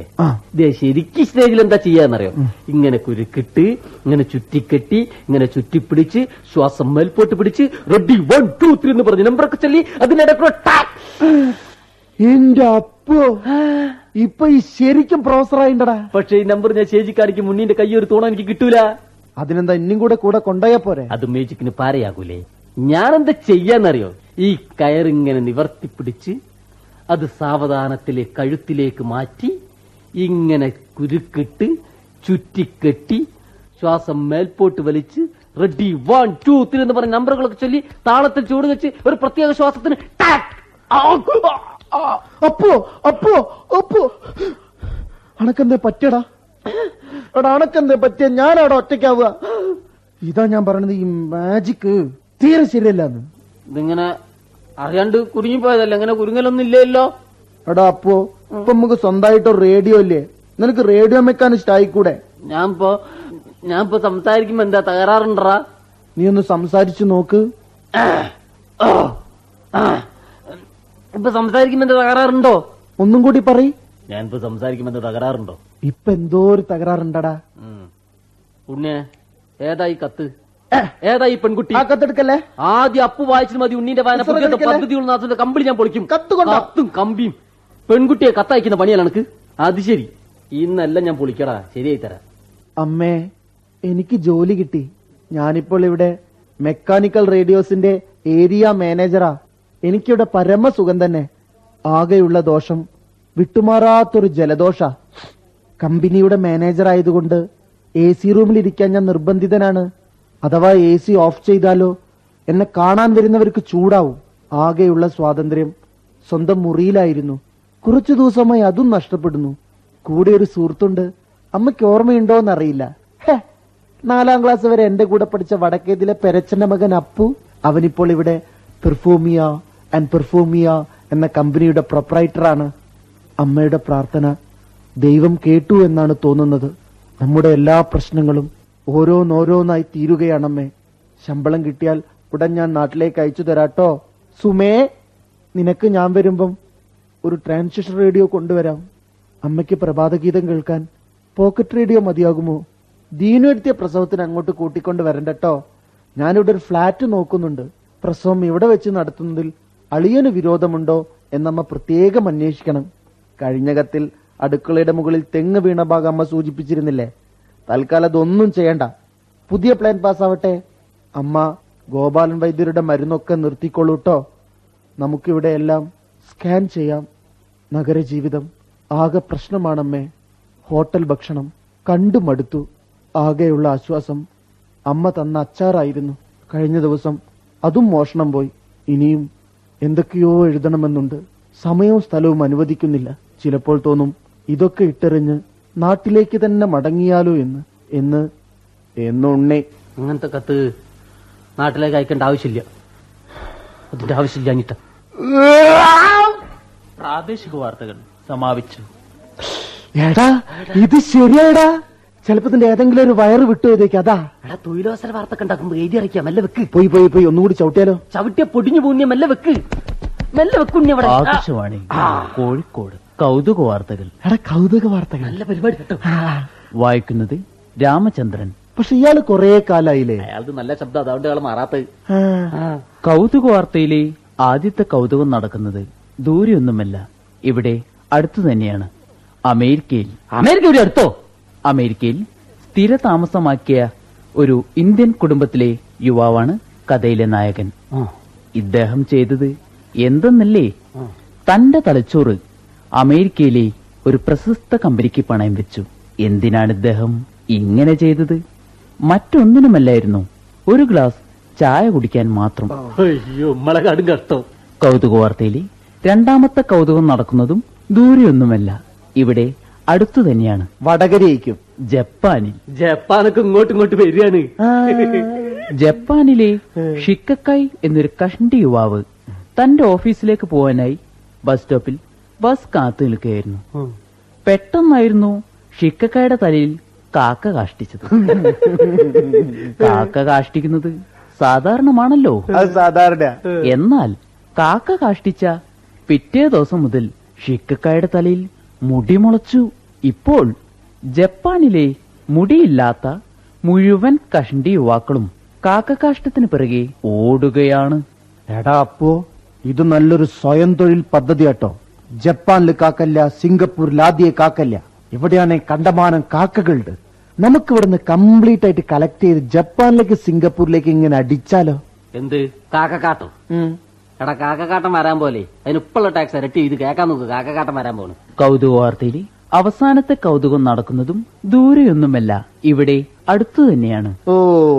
[SPEAKER 3] ശരിക്കും സ്റ്റേജിൽ എന്താ ചെയ്യാന്നറിയോ? ഇങ്ങനെ കുരുക്കിട്ട് ഇങ്ങനെ ചുറ്റിക്കെട്ടി ഇങ്ങനെ ചുറ്റിപ്പിടിച്ച് ശ്വാസം മേൽപോട്ട് പിടിച്ച് റെഡി വൺ ടു ത്രീ എന്ന് പറഞ്ഞ് നമ്പറൊക്കെ ചൊല്ലി അതിനിടയ്ക്കൂടെ.
[SPEAKER 2] എന്റെ അപ്പോ ഇപ്പൊ ഈ ശരിക്കും പ്രൊഫസറായിണ്ടടാ
[SPEAKER 3] പക്ഷെ ഈ നമ്പർ ഞാൻ ചേച്ചി കാണിക്കും മുന്നിന്റെ കൈ ഒരു തൂണ എനിക്ക് കിട്ടൂല.
[SPEAKER 2] അതിനെന്താ ഇന്നും കൂടെ കൂടെ കൊണ്ടുപോയാ പോരെ?
[SPEAKER 3] അത് മേജിക്കിന് പാരയാകൂലേ. ഞാനെന്താ ചെയ്യാന്നറിയോ? ഈ കയറിങ്ങനെ നിവർത്തിപ്പിടിച്ച് അത് സാവധാനത്തിലെ കഴുത്തിലേക്ക് മാറ്റി ഇങ്ങനെ കുരുക്കിട്ട് ചുറ്റിക്കെട്ടി ശ്വാസം മേൽപോട്ട് വലിച്ച് റെഡി വൺ ടു ത്രീ എന്ന് പറഞ്ഞ നമ്പറുകളൊക്കെ ചൊല്ലി താളത്തിൽ ചൂട് വെച്ച് ഒരു പ്രത്യേക ശ്വാസത്തിന്.
[SPEAKER 2] അപ്പോ അപ്പോ അപ്പോ. അണക്കെന്തേ പറ്റടാ എടാ അണക്കെന്തേ പറ്റിയ ഞാനവിടെ ഒറ്റയ്ക്കാവുക. ഇതാ ഞാൻ പറയണത് ഈ മാജിക്ക് തീരെ ശരിയല്ലെന്ന്.
[SPEAKER 3] ഇതിങ്ങനെ അറിയാണ്ട് കുരുങ്ങിപ്പോയതല്ല അങ്ങനെ കുരുങ്ങലൊന്നും ഇല്ലല്ലോ
[SPEAKER 2] എടാ അപ്പോ ഇപ്പൊ നമുക്ക് സ്വന്തമായിട്ട് റേഡിയോ ഇല്ലേ? നിനക്ക് റേഡിയോ മെക്കാനിസ്റ്റ് ആയിക്കൂടെ
[SPEAKER 3] ഞാൻ ഇപ്പോ ഞാൻ ഇപ്പൊ സംസാരിക്കുമ്പോ എന്താ തകരാറുണ്ടറാ
[SPEAKER 2] നീ ഒന്ന് സംസാരിച്ചു നോക്ക്.
[SPEAKER 3] ഇപ്പൊ സംസാരിക്കുമ്പോ എന്താ തകരാറുണ്ടോ?
[SPEAKER 2] ഒന്നും കൂടി പറ
[SPEAKER 3] ഞാൻ ഇപ്പൊ സംസാരിക്കുമ്പോ എന്താ തകരാറുണ്ടോ?
[SPEAKER 2] ഇപ്പൊ എന്തോ ഒരു തകരാറുണ്ടടാ.
[SPEAKER 3] ഉം. ഉണ്ണേ ഏതായി കത്ത്? ഏതായി പെൺകുട്ടി?
[SPEAKER 2] ആ കത്തെടുക്കല്ലേ?
[SPEAKER 3] ആദ്യം അപ്പു വായിച്ചു മതി ഉണ്ണിന്റെ വായന.
[SPEAKER 2] പദ്ധതി
[SPEAKER 3] പുതിയ? പദ്ധതിയുള്ള കമ്പിളി ഞാൻ പൊളിക്കും.
[SPEAKER 2] കത്തുകൊണ്ട്?
[SPEAKER 3] കത്തും കമ്പിയും. പെൺകുട്ടിയെ കത്തയക്കുന്ന പണിയല്ല എനിക്ക്. അത് ശരി. ഇന്നല്ല ഞാൻ പൊളിക്കടാ. ശരിയായി തരാം.
[SPEAKER 2] അമ്മേ എനിക്ക് ജോലി കിട്ടി. ഞാനിപ്പോൾ ഇവിടെ മെക്കാനിക്കൽ റേഡിയോസിന്റെ ഏരിയ മാനേജറാ. എനിക്കിവിടെ പരമസുഖം തന്നെ. ആകെയുള്ള ദോഷം വിട്ടുമാറാത്തൊരു ജലദോഷ. കമ്പനിയുടെ മാനേജർ ആയതുകൊണ്ട് എ സി റൂമിൽ ഇരിക്കാൻ ഞാൻ നിർബന്ധിതനാണ്. അഥവാ എ സി ഓഫ് ചെയ്താലോ? എന്നെ കാണാൻ വരുന്നവർക്ക് ചൂടാവും. ആകെയുള്ള സ്വാതന്ത്ര്യം സ്വന്തം മുറിയിലായിരുന്നു. കുറച്ചു ദിവസമായി അതും നഷ്ടപ്പെടുന്നു. കൂടെ ഒരു സുഹൃത്തുണ്ട്. അമ്മയ്ക്ക് ഓർമ്മയുണ്ടോ എന്നറിയില്ല. ഹേ നാലാം ക്ലാസ് വരെ എന്റെ കൂടെ പഠിച്ച വടക്കേതിലെ പെരച്ചന്റെ മകൻ അപ്പു. അവനിപ്പോൾ ഇവിടെ പെർഫോമിയ ആൻഡ് പെർഫോമിയ എന്ന കമ്പനിയുടെ പ്രൊപ്പറൈറ്ററാണ് അമ്മയുടെ പ്രാർത്ഥന ദൈവം കേട്ടു എന്നാണ് തോന്നുന്നത്. നമ്മുടെ എല്ലാ പ്രശ്നങ്ങളും ഓരോന്നോരോന്നായി തീരുകയാണമ്മേ. ശമ്പളം കിട്ടിയാൽ ഉടൻ ഞാൻ നാട്ടിലേക്ക് അയച്ചു തരാട്ടോ. സുമേ നിനക്ക് ഞാൻ വരുമ്പം ഒരു ട്രാൻസിഷൻ റേഡിയോ കൊണ്ടുവരാം. അമ്മയ്ക്ക് പ്രഭാതഗീതം കേൾക്കാൻ പോക്കറ്റ് റേഡിയോ മതിയാകുമോ? ദീനു എടുത്തിയ പ്രസവത്തിന് അങ്ങോട്ട് കൂട്ടിക്കൊണ്ട് വരണ്ടട്ടോ. ഞാനിവിടെ ഒരു ഫ്ലാറ്റ് നോക്കുന്നുണ്ട്. പ്രസവം ഇവിടെ വെച്ച് നടത്തുന്നതിൽ അളിയന് വിരോധമുണ്ടോ എന്നമ്മ പ്രത്യേകം അന്വേഷിക്കണം. കഴിഞ്ഞ കത്തിൽ അടുക്കളയുടെ മുകളിൽ തെങ്ങ് വീണ ഭാഗം അമ്മ സൂചിപ്പിച്ചിരുന്നില്ലേ? തൽക്കാലം അതൊന്നും ചെയ്യണ്ട. പുതിയ പ്ലാൻ പാസ്സാവട്ടെ അമ്മ ഗോപാലൻ വൈദ്യരുടെ മരുന്നൊക്കെ നിർത്തിക്കൊള്ളൂട്ടോ നമുക്കിവിടെ എല്ലാം സ്കാൻ ചെയ്യാം. നഗരജീവിതം ആകെ പ്രശ്നമാണമ്മേ. ഹോട്ടൽ ഭക്ഷണം കണ്ടു മടുത്തു ആകെയുള്ള ആശ്വാസം അമ്മ തന്ന അച്ചാറായിരുന്നു. കഴിഞ്ഞ ദിവസം അതും മോഷണം പോയി. ഇനിയും എന്തൊക്കെയോ എഴുതണമെന്നുണ്ട്. സമയവും സ്ഥലവും അനുവദിക്കുന്നില്ല. ചിലപ്പോൾ തോന്നും ഇതൊക്കെ ഇട്ടെറിഞ്ഞ് നാട്ടിലേക്ക് തന്നെ മടങ്ങിയാലോ എന്ന് എന്ന് എന്നുണ്ണേ.
[SPEAKER 3] അങ്ങനത്തെ കത്ത് നാട്ടിലേക്ക് അയക്കേണ്ട ആവശ്യമില്ല. അതിന്റെ ആവശ്യമില്ല അനിട്ട
[SPEAKER 4] പ്രാദേശിക വാർത്തകൾ സമാപിച്ചു.
[SPEAKER 2] എടാ ഇത് ശരിയാടാ ചിലപ്പോ ഇതിന്റെ ഏതെങ്കിലും ഒരു വയറ് വിട്ടുപോയതേക്ക് അതാ.
[SPEAKER 3] എടാ തൊഴിലവസര വാർത്ത ഉണ്ടാക്കുമ്പോ എഴുതി അറിയിക്കാം മെല്ലെ വെക്ക്.
[SPEAKER 2] പോയി പോയി പോയി ഒന്നുകൂടി ചവിട്ടിയാലോ?
[SPEAKER 3] ചവിട്ടിയ പൊടിഞ്ഞു പൂഞ്ഞ മെല്ലെ വെക്ക്. മെല്ലെ വെക്കുണ്ണി അവിടെ. ആ,
[SPEAKER 4] ആകാശവാണി കോഴിക്കോട്. കൗതുക വാർത്തകൾ
[SPEAKER 2] എടാ കൗതുക വാർത്തകൾ
[SPEAKER 3] നല്ല പരിപാടി കേട്ടോ.
[SPEAKER 4] വായിക്കുന്നത് രാമചന്ദ്രൻ.
[SPEAKER 2] പക്ഷെ ഇയാൾ കൊറേ കാലായില്ലേ?
[SPEAKER 3] അയാൾക്ക് നല്ല ശബ്ദം അതുകൊണ്ട് അയാൾ മാറാത്തത്
[SPEAKER 4] കൗതുക വാർത്തയിലെ ആദ്യത്തെ കൗതുകം നടക്കുന്നത് ദൂരെയൊന്നുമല്ല. ഇവിടെ അടുത്തു തന്നെയാണ്. അമേരിക്കയിൽ.
[SPEAKER 3] അമേരിക്ക ഇവിടെ അടുത്തോ?
[SPEAKER 4] അമേരിക്കയിൽ സ്ഥിര താമസമാക്കിയ ഒരു ഇന്ത്യൻ കുടുംബത്തിലെ യുവാവാണ് കഥയിലെ നായകൻ. ഇദ്ദേഹം ചെയ്തത് എന്തെന്നല്ലേ? തന്റെ തലച്ചോറ് അമേരിക്കയിലെ ഒരു പ്രശസ്ത കമ്പനിക്ക് പണയം വെച്ചു. എന്തിനാണ് ഇദ്ദേഹം ഇങ്ങനെ ചെയ്തത്? മറ്റൊന്നിനുമല്ലായിരുന്നു ഒരു ഗ്ലാസ് ചായ കുടിക്കാൻ മാത്രം.
[SPEAKER 3] അയ്യോ നമ്മളെ കടും കഷ്ടം.
[SPEAKER 4] കൗതുക വാർത്തയിലെ രണ്ടാമത്തെ കൗതുകം നടക്കുന്നതും ദൂരെയൊന്നുമല്ല. ഇവിടെ അടുത്തു തന്നെയാണ്.
[SPEAKER 2] വടകരയ്ക്കും.
[SPEAKER 4] ജപ്പാനിൽ.
[SPEAKER 3] ജപ്പാനൊക്കെ ഇങ്ങോട്ട് ഇങ്ങോട്ട് വരികയാണ്.
[SPEAKER 4] ജപ്പാനിലെ ഷിക്കക്കായ് എന്നൊരു കഷ്ണ്ടി യുവാവ് തന്റെ ഓഫീസിലേക്ക് പോവാനായി ബസ് സ്റ്റോപ്പിൽ ബസ് കാത്തു നിൽക്കുകയായിരുന്നു പെട്ടെന്നായിരുന്നു ഷിക്കക്കായുടെ തലയിൽ കാക്ക കാഷ്ടിച്ചത്. കാക്ക കാഷ്ടിക്കുന്നത് സാധാരണമാണല്ലോ.
[SPEAKER 2] സാധാരണ
[SPEAKER 4] എന്നാൽ കാക്ക കാഷ്ടിച്ച പിറ്റേ ദിവസം മുതൽ ഷിക്കക്കായുടെ തലയിൽ മുടി മുളച്ചു. ഇപ്പോൾ ജപ്പാനിലെ മുടിയില്ലാത്ത മുഴുവൻ കഷണ്ടി യുവാക്കളും കാക്കകാഷ്ടത്തിന് പിറകെ ഓടുകയാണ്.
[SPEAKER 2] എടാ അപ്പോ ഇത് നല്ലൊരു സ്വയം തൊഴിൽ പദ്ധതി കേട്ടോ ജപ്പാനിൽ കാക്കല്ല സിംഗപ്പൂരിൽ ആദ്യ കാക്കല്ല. ഇവിടെയാണ് കണ്ടമാനം കാക്കകളുണ്ട് നമുക്ക് ഇവിടുന്ന് കംപ്ലീറ്റ് ആയിട്ട് കളക്ട് ചെയ്ത് ജപ്പാനിലേക്ക് സിംഗപ്പൂരിലേക്ക് ഇങ്ങനെ അടിച്ചാലോ?
[SPEAKER 3] എന്ത്? കാക്കക്കാട്ടം. എടാ കാക്കക്കാട്ടം വരാൻ പോലെ. അതിന് ഉപ്പുള്ള ടാക്സ് ഇരട്ടി ഇത് കേക്കാൻ നോക്ക്. കാക്കക്കാട്ടം വരാൻ പോണു.
[SPEAKER 4] കൗതുക വാർത്തയിൽ അവസാനത്തെ കൗതുകം നടക്കുന്നതും ദൂരെയൊന്നുമല്ല. ഇവിടെ അടുത്തു തന്നെയാണ്.
[SPEAKER 2] ഓ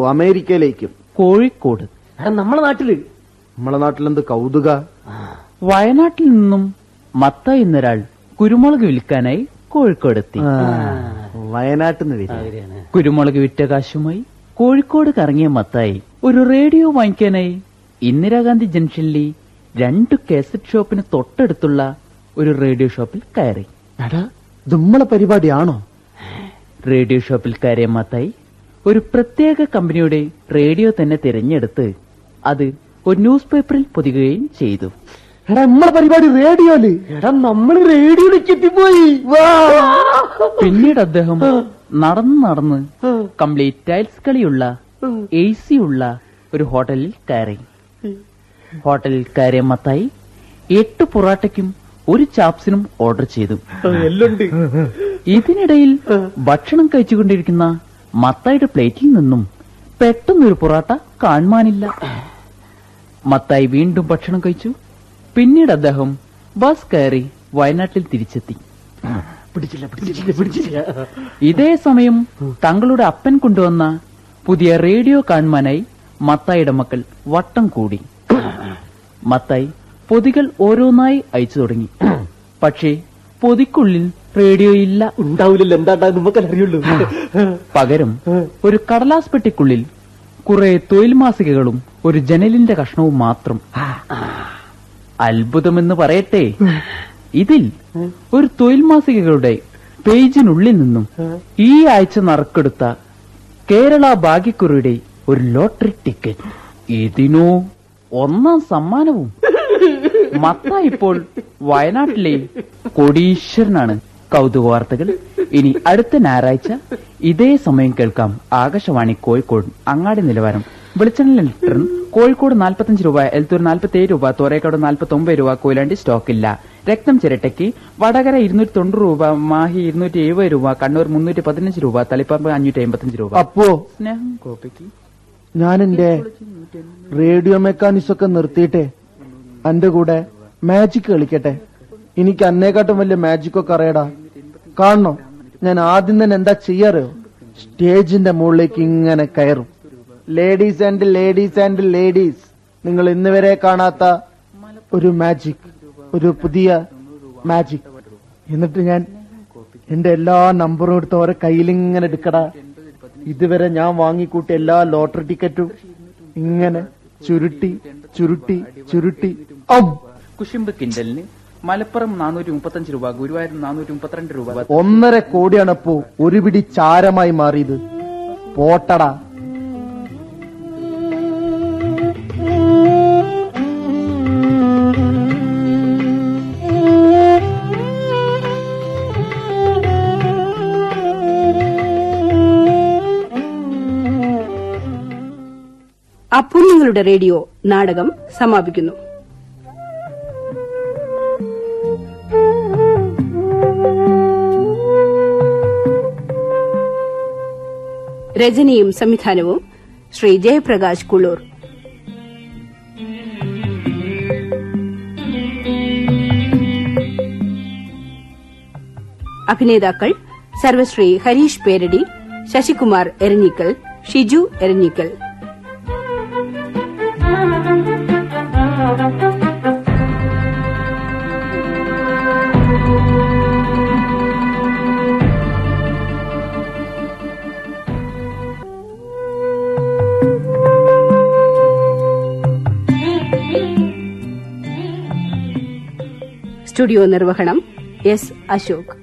[SPEAKER 2] അമേരിക്കയിലേക്കും.
[SPEAKER 4] കോഴിക്കോട്.
[SPEAKER 3] എടാ നമ്മളെ നാട്ടിൽ.
[SPEAKER 2] നമ്മളെ നാട്ടിലെന്ത് കൗതുക?
[SPEAKER 4] വയനാട്ടിൽ നിന്നും മത്ത എന്നൊരാൾ കുരുമുളക് വിൽക്കാനായി കോഴിക്കോടെത്തി.
[SPEAKER 2] വയനാട്ടിൽ നിന്ന്.
[SPEAKER 4] കുരുമുളക് വിറ്റ കാശുമായി കോഴിക്കോട് കറങ്ങിയ മത്തായി ഒരു റേഡിയോ വാങ്ങിക്കാനായി ഇന്ദിരാഗാന്ധി ജംഗ്ഷനിലെ രണ്ടു കാസറ്റ് ഷോപ്പിന് തൊട്ടടുത്തുള്ള ഒരു റേഡിയോ ഷോപ്പിൽ കയറി.
[SPEAKER 2] നമ്മളെ പരിപാടിയാണോ?
[SPEAKER 4] റേഡിയോ ഷോപ്പിൽ കയറിയ മത്തായി ഒരു പ്രത്യേക കമ്പനിയുടെ റേഡിയോ തന്നെ തിരഞ്ഞെടുത്ത് അത് ഒരു ന്യൂസ് പേപ്പറിൽ പൊതിയുകയും ചെയ്തു.
[SPEAKER 2] എടാ നമ്മളെ പരിപാടി റേഡിയോയിൽ
[SPEAKER 3] എടാ നമ്മൾ റേഡിയോയിലേക്ക് എത്തിപ്പോയി
[SPEAKER 4] പിന്നീട് അദ്ദേഹം നടന്ന് നടന്ന് കംപ്ലീറ്റ് ടൈൽസ് കളിയുള്ള എ സി ഉള്ള ഒരു ഹോട്ടലിൽ കയറി. ഹോട്ടലിൽ കയറിയ മത്തായി എട്ട് പൊറാട്ടയ്ക്കും ഒരു ചാപ്സിനും ഓർഡർ ചെയ്തു. ഇതിനിടയിൽ ഭക്ഷണം കഴിച്ചുകൊണ്ടിരിക്കുന്ന മത്തായിയുടെ പ്ലേറ്റിൽ നിന്നും പെട്ടെന്നൊരു പൊറാട്ട കാണുവാനില്ല. മത്തായി വീണ്ടും ഭക്ഷണം കഴിച്ചു. പിന്നീട് അദ്ദേഹം ബസ് കയറി വയനാട്ടിൽ തിരിച്ചെത്തി.
[SPEAKER 3] പിടിച്ചില്ല പിടിച്ചില്ല പിടിച്ചില്ല.
[SPEAKER 4] ഇതേ സമയം തങ്ങളുടെ അപ്പൻ കൊണ്ടുവന്ന പുതിയ റേഡിയോ കാണുവാനായി മത്തായിയുടെ മക്കൾ വട്ടം കൂടി. മത്തായി പൊതികൾ ഓരോന്നായി അയച്ചു തുടങ്ങി. പക്ഷേ പൊതിക്കുള്ളിൽ റേഡിയോ ഇല്ല.
[SPEAKER 3] ഉണ്ടാവില്ല എന്താണ്ടാ?
[SPEAKER 4] പകരം ഒരു കടലാസ് പെട്ടിക്കുള്ളിൽ കുറെ തൊഴിൽ മാസികകളും ഒരു ജനലിന്റെ കഷ്ണവും മാത്രം. അത്ഭുതമെന്ന് പറയട്ടെ. ഇതിൽ ഒരു തൊഴിൽ മാസികകളുടെ പേജിനുള്ളിൽ നിന്നും ഈ ആഴ്ച നറുക്കെടുത്ത കേരള ഭാഗ്യക്കുറിയുടെ ഒരു ലോട്ടറി ടിക്കറ്റ്. ഇതിനോ ഒന്നാം സമ്മാനവും. മത്ത ഇപ്പോൾ വയനാട്ടിലെ കോടീശ്വരനാണ്. കൗതുക വാർത്തകൾ ഇനി അടുത്ത ഞായറാഴ്ച ഇതേ സമയം കേൾക്കാം. ആകാശവാണി കോഴിക്കോട് അങ്ങാടി നിലവാരം. വെളിച്ചെണ്ണ ലിറ്ററിന് കോഴിക്കോട് നാൽപ്പത്തഞ്ച് രൂപ എൽത്തൂർ നാൽപ്പത്തേഴ് രൂപ തോരേക്കാട് നാൽപ്പത്തി ഒമ്പത് രൂപ കൊയിലാണ്ടി സ്റ്റോക്കില്ല. രക്തം ചിരട്ടയ്ക്ക് വടകര ഇരുന്നൂറ്റി തൊണ്ണൂറ് രൂപ മാഹി ഇരുന്നൂറ്റി എഴുപത് രൂപ കണ്ണൂർ മുന്നൂറ്റി പതിനഞ്ച് രൂപ തളിപ്പറമ്പ് അഞ്ഞൂറ്റി അമ്പത്തഞ്ച് രൂപ.
[SPEAKER 2] അപ്പോ
[SPEAKER 4] സ്നേഹം കോപ്പിക്ക്.
[SPEAKER 2] ഞാൻ എന്റെ റേഡിയോ മെക്കാനിക്സ് ഒക്കെ നിർത്തിയിട്ടെ. എന്റെ കൂടെ മാജിക് കളിക്കട്ടെ. എനിക്ക് അന്നേക്കാട്ടും വലിയ മാജിക് ഒക്കെ അറിയടാ. കാണണോ? ഞാൻ ആദ്യം തന്നെ എന്താ ചെയ്യാറോ? സ്റ്റേജിന്റെ മുകളിലേക്ക് ഇങ്ങനെ കയറും. Ladies and ladies and ladies നിങ്ങൾ ഇന്ന് വരെ കാണാത്ത ഒരു മാജിക് ഒരു പുതിയ മാജിക് എന്നിട്ട് ഞാൻ എന്റെ എല്ലാ നമ്പറും എടുത്ത് ഓരോ കയ്യിലിങ്ങനെ എടുക്കടാ. ഇതുവരെ ഞാൻ വാങ്ങിക്കൂട്ടിയ എല്ലാ ലോട്ടറി ടിക്കറ്റും ഇങ്ങനെ ചുരുട്ടി ചുരുട്ടി ചുരുട്ടി!
[SPEAKER 4] കുശുമ്പ് കിൻഡലിന് മലപ്പുറം നാനൂറ്റി മുപ്പത്തഞ്ച് രൂപ ഗുരുവായൂർ നാനൂറ്റി മുപ്പത്തിരണ്ട് രൂപ.
[SPEAKER 2] ഒന്നര കോടിയാണപ്പോ ഒരു പിടി ചാരമായി മാറിയത്. പോട്ടടാ.
[SPEAKER 5] നിങ്ങളുടെ റേഡിയോ നാടകം സമാപിക്കുന്നു. രചനയും സംവിധാനവും ശ്രീ ജയപ്രകാശ് കുളൂർ അഭിനേതാക്കൾ സർവശ്രീ ഹരീഷ് പേരടി ശശികുമാർ എരഞ്ഞിക്കൽ ഷിജു എരഞ്ഞിക്കൽ. സ്റ്റുഡിയോ നിർവഹണം എസ് അശോക്